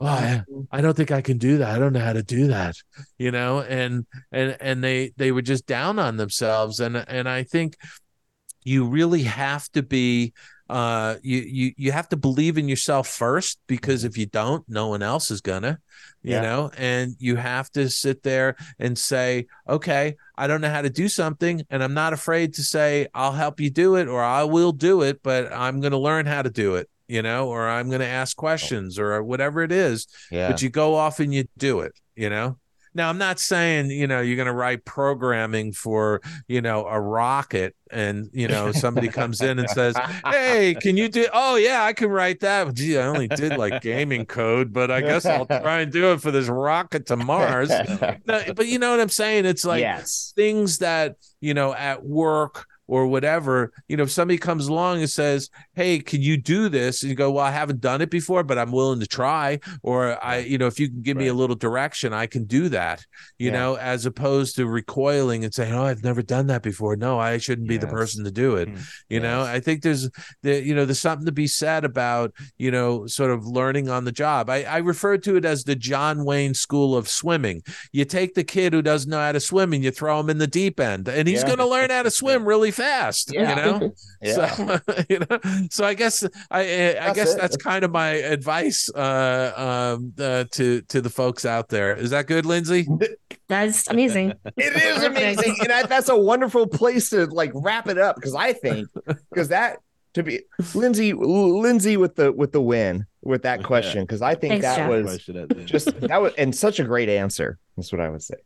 oh, I, I don't think I can do that. I don't know how to do that you know and and and they they were just down on themselves. And and I think you really have to be uh you you you have to believe in yourself first because if you don't no one else is gonna you Yeah. know and you have to sit there and say okay i don't know how to do something and i'm not afraid to say i'll help you do it or i will do it but i'm to learn how to do it you know or i'm to ask questions or whatever it is Yeah. but you go off and you do it you know now i'm not saying you know you're going to write programming for you know a rocket and you know somebody comes in and says hey can you do oh yeah i can write that. Gee i only did like gaming code but i guess i'll try and do it for this rocket to mars. No, but you know what i'm saying? It's like yes. things that you know at work or whatever you know if somebody comes along and says hey can you do this? and you go well i haven't done it before but i'm willing to try or i you know if you can give me a little direction i can do that you Yeah. know as opposed to recoiling and saying oh i've never done that before. No i shouldn't be the person to do it. Mm. you know i think there's the you know there's something to be said about you know sort of learning on the job. I i refer to it as the john wayne school of swimming. You take the kid who doesn't know how to swim and you throw him in the deep end and he's Yeah. going to learn how to swim really fast Yeah. you know Yeah. so you know so i guess i i That's guess it. that's kind of my advice uh um uh, to to the folks out there is that good lindsay That's amazing. It is amazing, and I, that's a wonderful place to like wrap it up because I think because that to be Lindsay Lindsay with the with the win with that question because I think Thanks, that Jeff. was Question at the end. just that was and such a great answer. That's what I would say.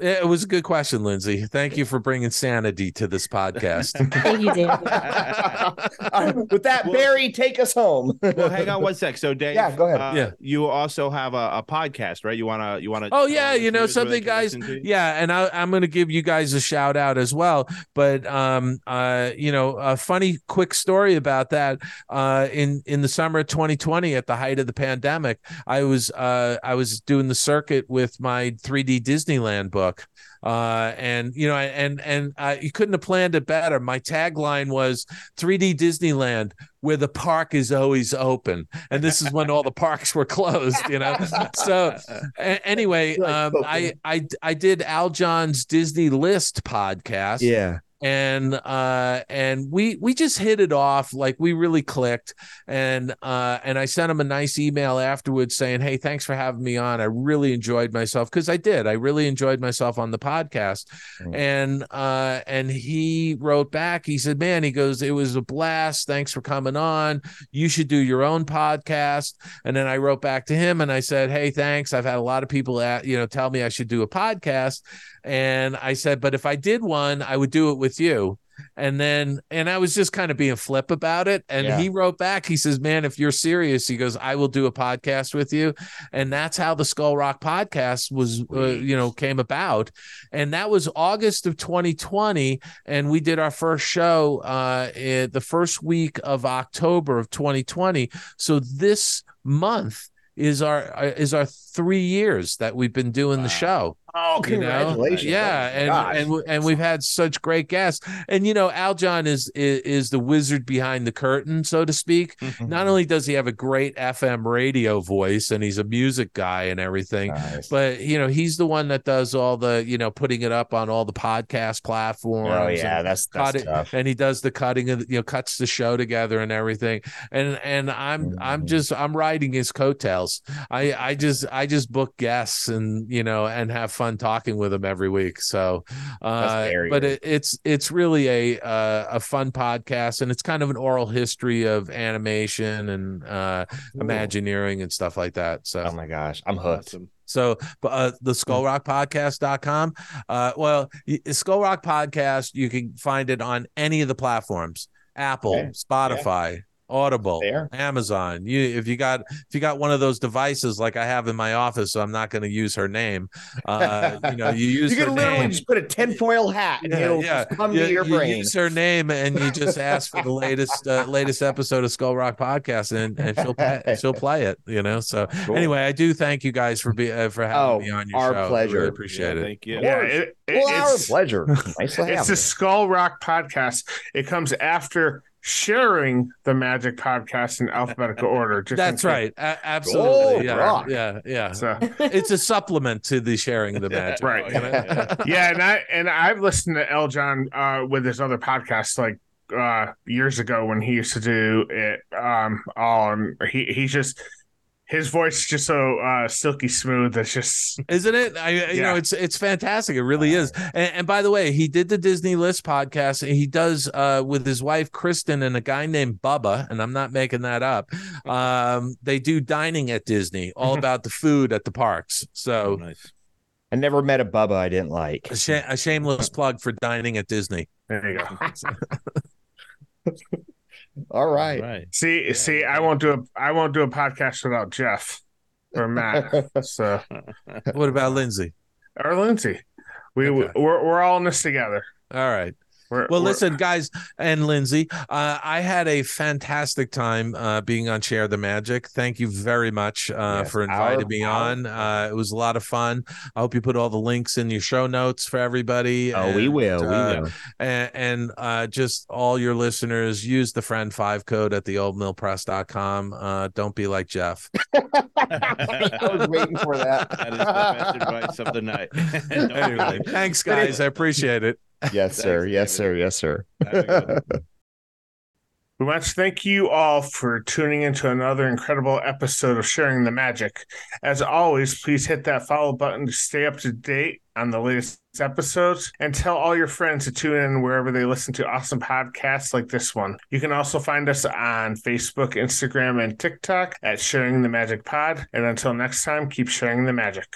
It was a good question lindsay thank you for bringing sanity to this podcast Thank you, Dave. All right, with that, Well- Barry, take us home. well, hang on one sec. So, Dave, Yeah, go ahead. uh, Yeah. you also have a, a podcast, right? You wanna, you wanna? Oh yeah, tell you know listeners where they something, can guys. to? Yeah, and I, I'm going to give you guys a shout out as well. But um, uh, you know, a funny, quick story about that. Uh, in in the summer of 2020, at the height of the pandemic, I was uh, I was doing the circuit with my 3D Disneyland book. Uh, and you know, and and uh, you couldn't have planned it better. My tagline was 3D Disneyland, where the park is always open, and this is when all the parks were closed. You know, so a- anyway, um, I I I did Aljon's Disney List podcast, yeah. And uh, and we we just hit it off like we really clicked, and uh, and I sent him a nice email afterwards saying, hey, thanks for having me on. I really enjoyed myself because I did. I really enjoyed myself on the podcast, Mm. and uh, and he wrote back. He said, man, he goes, it was a blast. Thanks for coming on. You should do your own podcast. And then I wrote back to him and I said, Hey, thanks. I've had a lot of people at, you know, tell me I should do a podcast. And I said, but if I did one, I would do it with you. And then, and I was just kind of being flip about it. And Yeah. he wrote back, he says, Man, if you're serious, he goes, I will do a podcast with you. And that's how the Skull Rock podcast was, uh, you know, came about. And that was August of 2020. And we did our first show uh, in the first week of October of 2020. So this month is our uh, is our three years that we've been doing the show. Oh, you know? congratulations! Yeah, Oh and gosh. and and we've had such great guests. And you know, Aljon is, is is the wizard behind the curtain, so to speak. Mm-hmm. Not only does he have a great FM radio voice, and he's a music guy and everything, Nice. but you know, he's the one that does all the you know putting it up on all the podcast platforms. oh and yeah, that's that's it- tough. and he does the cutting of you know cuts the show together and everything and and i'm i'm Mhm. just i'm riding his coattails i i just i just book guests and you know and have fun talking with him every week so uh but it, it's it's really a uh, a fun podcast and it's kind of an oral history of animation and uh imagineering and stuff like that so Oh my gosh, I'm hooked. Awesome. so, but uh, the skullrockpodcast.com. Uh, well, Skull Rock Podcast, you can find it on any of the platforms Apple, Okay. Spotify, Audible, There. Amazon. You if you got if you got one of those devices like I have in my office, so I'm not going to use her name. Uh, you know, you use You can literally name. just put a tinfoil hat and Yeah, it'll yeah. just come You, to your you brain. use her name and you just ask for the latest uh, latest episode of Skull Rock Podcast, and, and she'll play, she'll play it. You know. So Cool. anyway, I do thank you guys for be uh, for having Oh, me on your our show. I pleasure. Really appreciate Yeah, it. Thank you. Yeah, course. it, it- well, our it's, pleasure. Nice to have it's you. the Skull Rock podcast. It comes after sharing the Magic podcast in alphabetical order. Just That's right. A- Oh, absolutely. yeah, rock. yeah. Yeah. So it's a supplement to the sharing of the magic. Right. you know? yeah, and I and I've listened to Aljon uh, with his other podcasts like uh, years ago when he used to do it. Um, all and he he's just his voice is just so uh, silky smooth. It's just isn't it? I you Yeah. know it's it's fantastic. It really is. And, and by the way, he did the Disney List podcast. He does uh, with his wife Kristen and a guy named Bubba, and I'm not making that up. Um, they do dining at Disney, all about the food at the parks. So nice. I never met a Bubba I didn't like. a, sha- a shameless plug for dining at Disney. there you go. All right. Right. See, see, I won't do a I won't do a podcast without Jeff or Matt. so What about Lindsay? or Lindsay, we Okay. we're we're all in this together. All right. We're, Well, we're- listen, guys, and Lindsay, uh, I had a fantastic time uh, being on Share the Magic. Thank you very much uh, Yes, for inviting our- me our- on. Uh, it was a lot of fun. I hope you put all the links in your show notes for everybody. Oh, we and, will. We uh, will. And, and uh, just all your listeners, use the friend five code at the oldmillpress.com. Uh, don't be like Jeff. I was waiting for that. That is the best advice of the night. Anyway, thanks, guys. I appreciate it. Yes, sir. Yes, sir. Yes, sir. Have a good one. We want to thank you all for tuning into another incredible episode of Sharing the Magic. As always, please hit that follow button to stay up to date on the latest episodes and tell all your friends to tune in wherever they listen to awesome podcasts like this one. You can also find us on Facebook, Instagram, and TikTok at Sharing the Magic Pod. And until next time, keep sharing the magic.